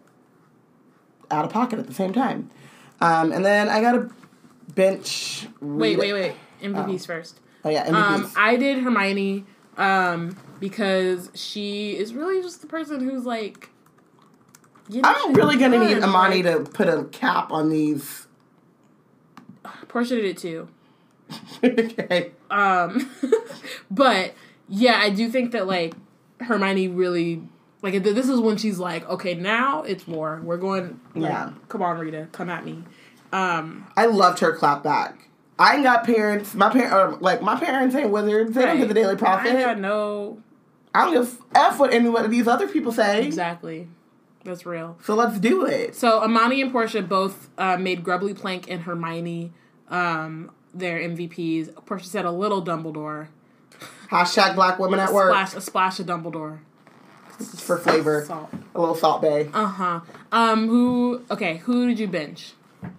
out of pocket at the same time um, and then i got a bench wait, wait, wait. MVPs first. oh yeah Um, MVPs. I did Hermione um, because she is really just the person who's like. You know, i'm really gonna need amani like- to put a cap on these Portia did it too. Okay Um, but yeah, I do think that like Hermione really like this is when she's like, okay, now it's war. We're going. Like, Yeah. Come on, Rita, come at me. Um, i loved her clap back i ain't got parents my parents like my parents ain't wizards they don't get the daily I prophet had no i don't give f what any of these other people say exactly. That's real. so let's do it So Amani and Portia both uh, made Grubbly Plank and Hermione um, their MVPs. Portia said a little Dumbledore. hashtag black women at work Splash a splash of Dumbledore. for flavor Salt. a little Salt Bae Uh huh. Um. Who? Okay. Who did you bench?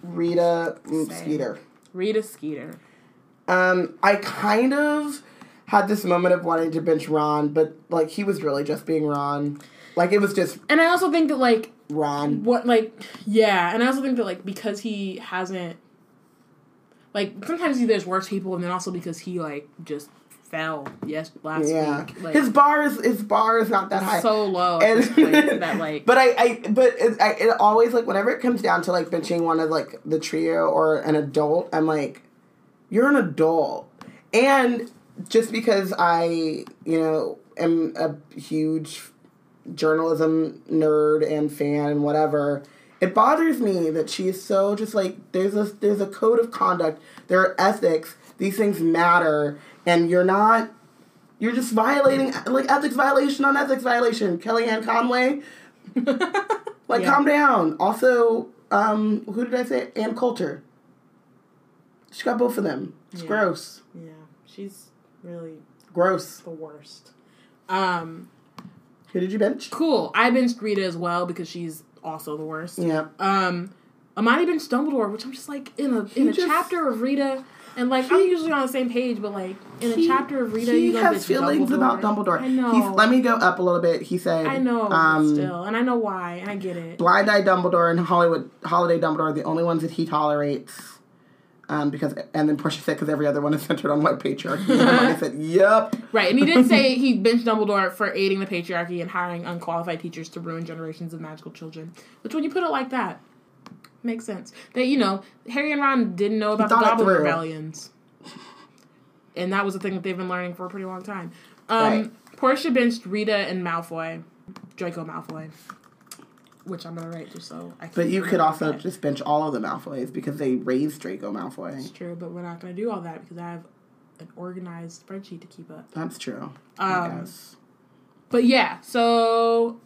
rita Same. skeeter Rita Skeeter. Um, I kind of had this moment of wanting to bench Ron, but like he was really just being Ron. Like it was just And I also think that like Ron. what like yeah, and I also think that like because he hasn't like sometimes he, there's worse people, and then also because he like just fell yes last Yeah, week. Like, his bar is his bar is not that high. so low And- at this point that like but I, I but it, I, it always like whenever it comes down to like benching one of like the trio or an adult, I'm like, you're an adult, and just because I you know am a huge journalism nerd and fan and whatever, it bothers me that she is so just like there's a there's a code of conduct, there are ethics, these things matter, and you're not you're just violating like ethics violation on ethics violation. Kellyanne Conway, like Yeah. calm down. Also, um, who did I say? Ann Coulter. She got both of them. It's Yeah. gross. yeah, she's really Gross. the worst. Um, Who did you bench? cool. I benched Rita as well because she's also the worst. Yeah. Um, Amani benched Dumbledore, which I'm just like in a in a just- chapter of Rita, and like I'm usually on the same page, but like in a chapter of Rita, he has feelings Dumbledore. about Dumbledore. I know. He's, let me go up a little bit. He said, I know, um, still, and I know why, and I get it. Blind Eye Dumbledore and Hollywood Holiday Dumbledore are the only ones that he tolerates. Um, because and then Portia said because every other one is centered on white patriarchy. And Hermione said, "Yep." Right, and he did say he benched Dumbledore for aiding the patriarchy and hiring unqualified teachers to ruin generations of magical children. Which, when you put it like that, makes sense. That you know, Harry and Ron didn't know about the Goblin rebellions, and that was a thing that they've been learning for a pretty long time. Um, Right. Portia benched Rita and Malfoy, Draco Malfoy, which I'm gonna write just so I. Can But you could also that. just bench all of the Malfoys because they raised Draco Malfoy. It's true, but we're not gonna do all that because I have an organized spreadsheet to keep up. That's true. Um. But yeah, so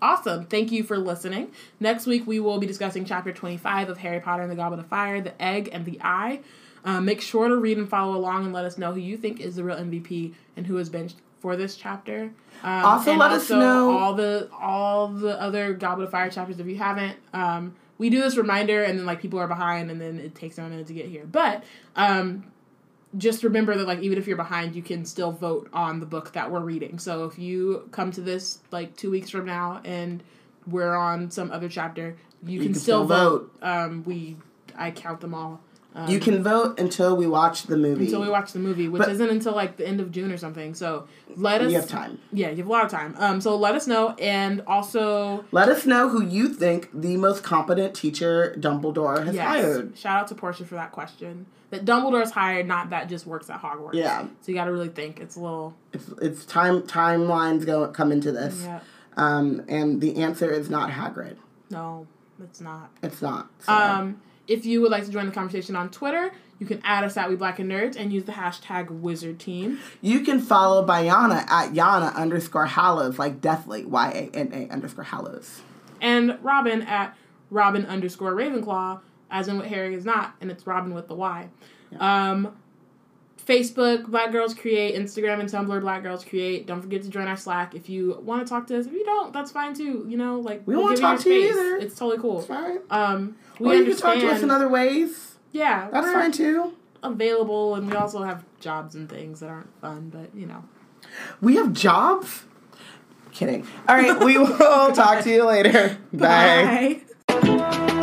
awesome. Thank you for listening. Next week, we will be discussing chapter 25 of Harry Potter and the Goblet of Fire, The Egg and the Eye. Um, make sure to read and follow along and let us know who you think is the real MVP and who is benched for this chapter. Um, Also let us know- all the all the other Goblet of Fire chapters if you haven't. Um, we do this reminder, and then like people are behind, and then it takes them a minute to get here. But um, just remember that like even if you're behind, you can still vote on the book that we're reading. So if you come to this like two weeks from now and we're on some other chapter, you, can, can still, still vote. Um, we I count them all. Um, you can vote until we watch the movie. until we watch the movie, which But- isn't until like the end of June or something. So let us. We have time. Yeah, you have a lot of time. Um, so let us know, and also Let us know who you think the most competent teacher Dumbledore has yes, hired. shout out to Portia for that question. That Dumbledore's hired, not that just works at Hogwarts. Yeah. So you got to really think. It's a little. It's, it's time timelines go come into this, Yeah. um, and the answer is not Hagrid. No, it's not. It's not. So. Um, if you would like to join the conversation on Twitter, you can add us at We Black and Nerds and use the hashtag Wizard Team. you can follow Bayana at Yana underscore Hallows, like deathly Y A N A underscore Hallows. And Robin at Robin underscore Ravenclaw, as in what Harry is not, and it's Robin with the Y. Um, Facebook, Black Girls Create, Instagram and Tumblr, Black Girls Create. Don't forget to join our Slack if you want to talk to us. If you don't, that's fine too. You know, like We we'll won't give talk to you either. It's totally cool. Fine. Um, we Or you can talk to us in other ways. yeah, That's fine too. available, and we also have jobs and things that aren't fun, but you know. We have jobs. Kidding. All right, we will talk to you later. Bye. Bye.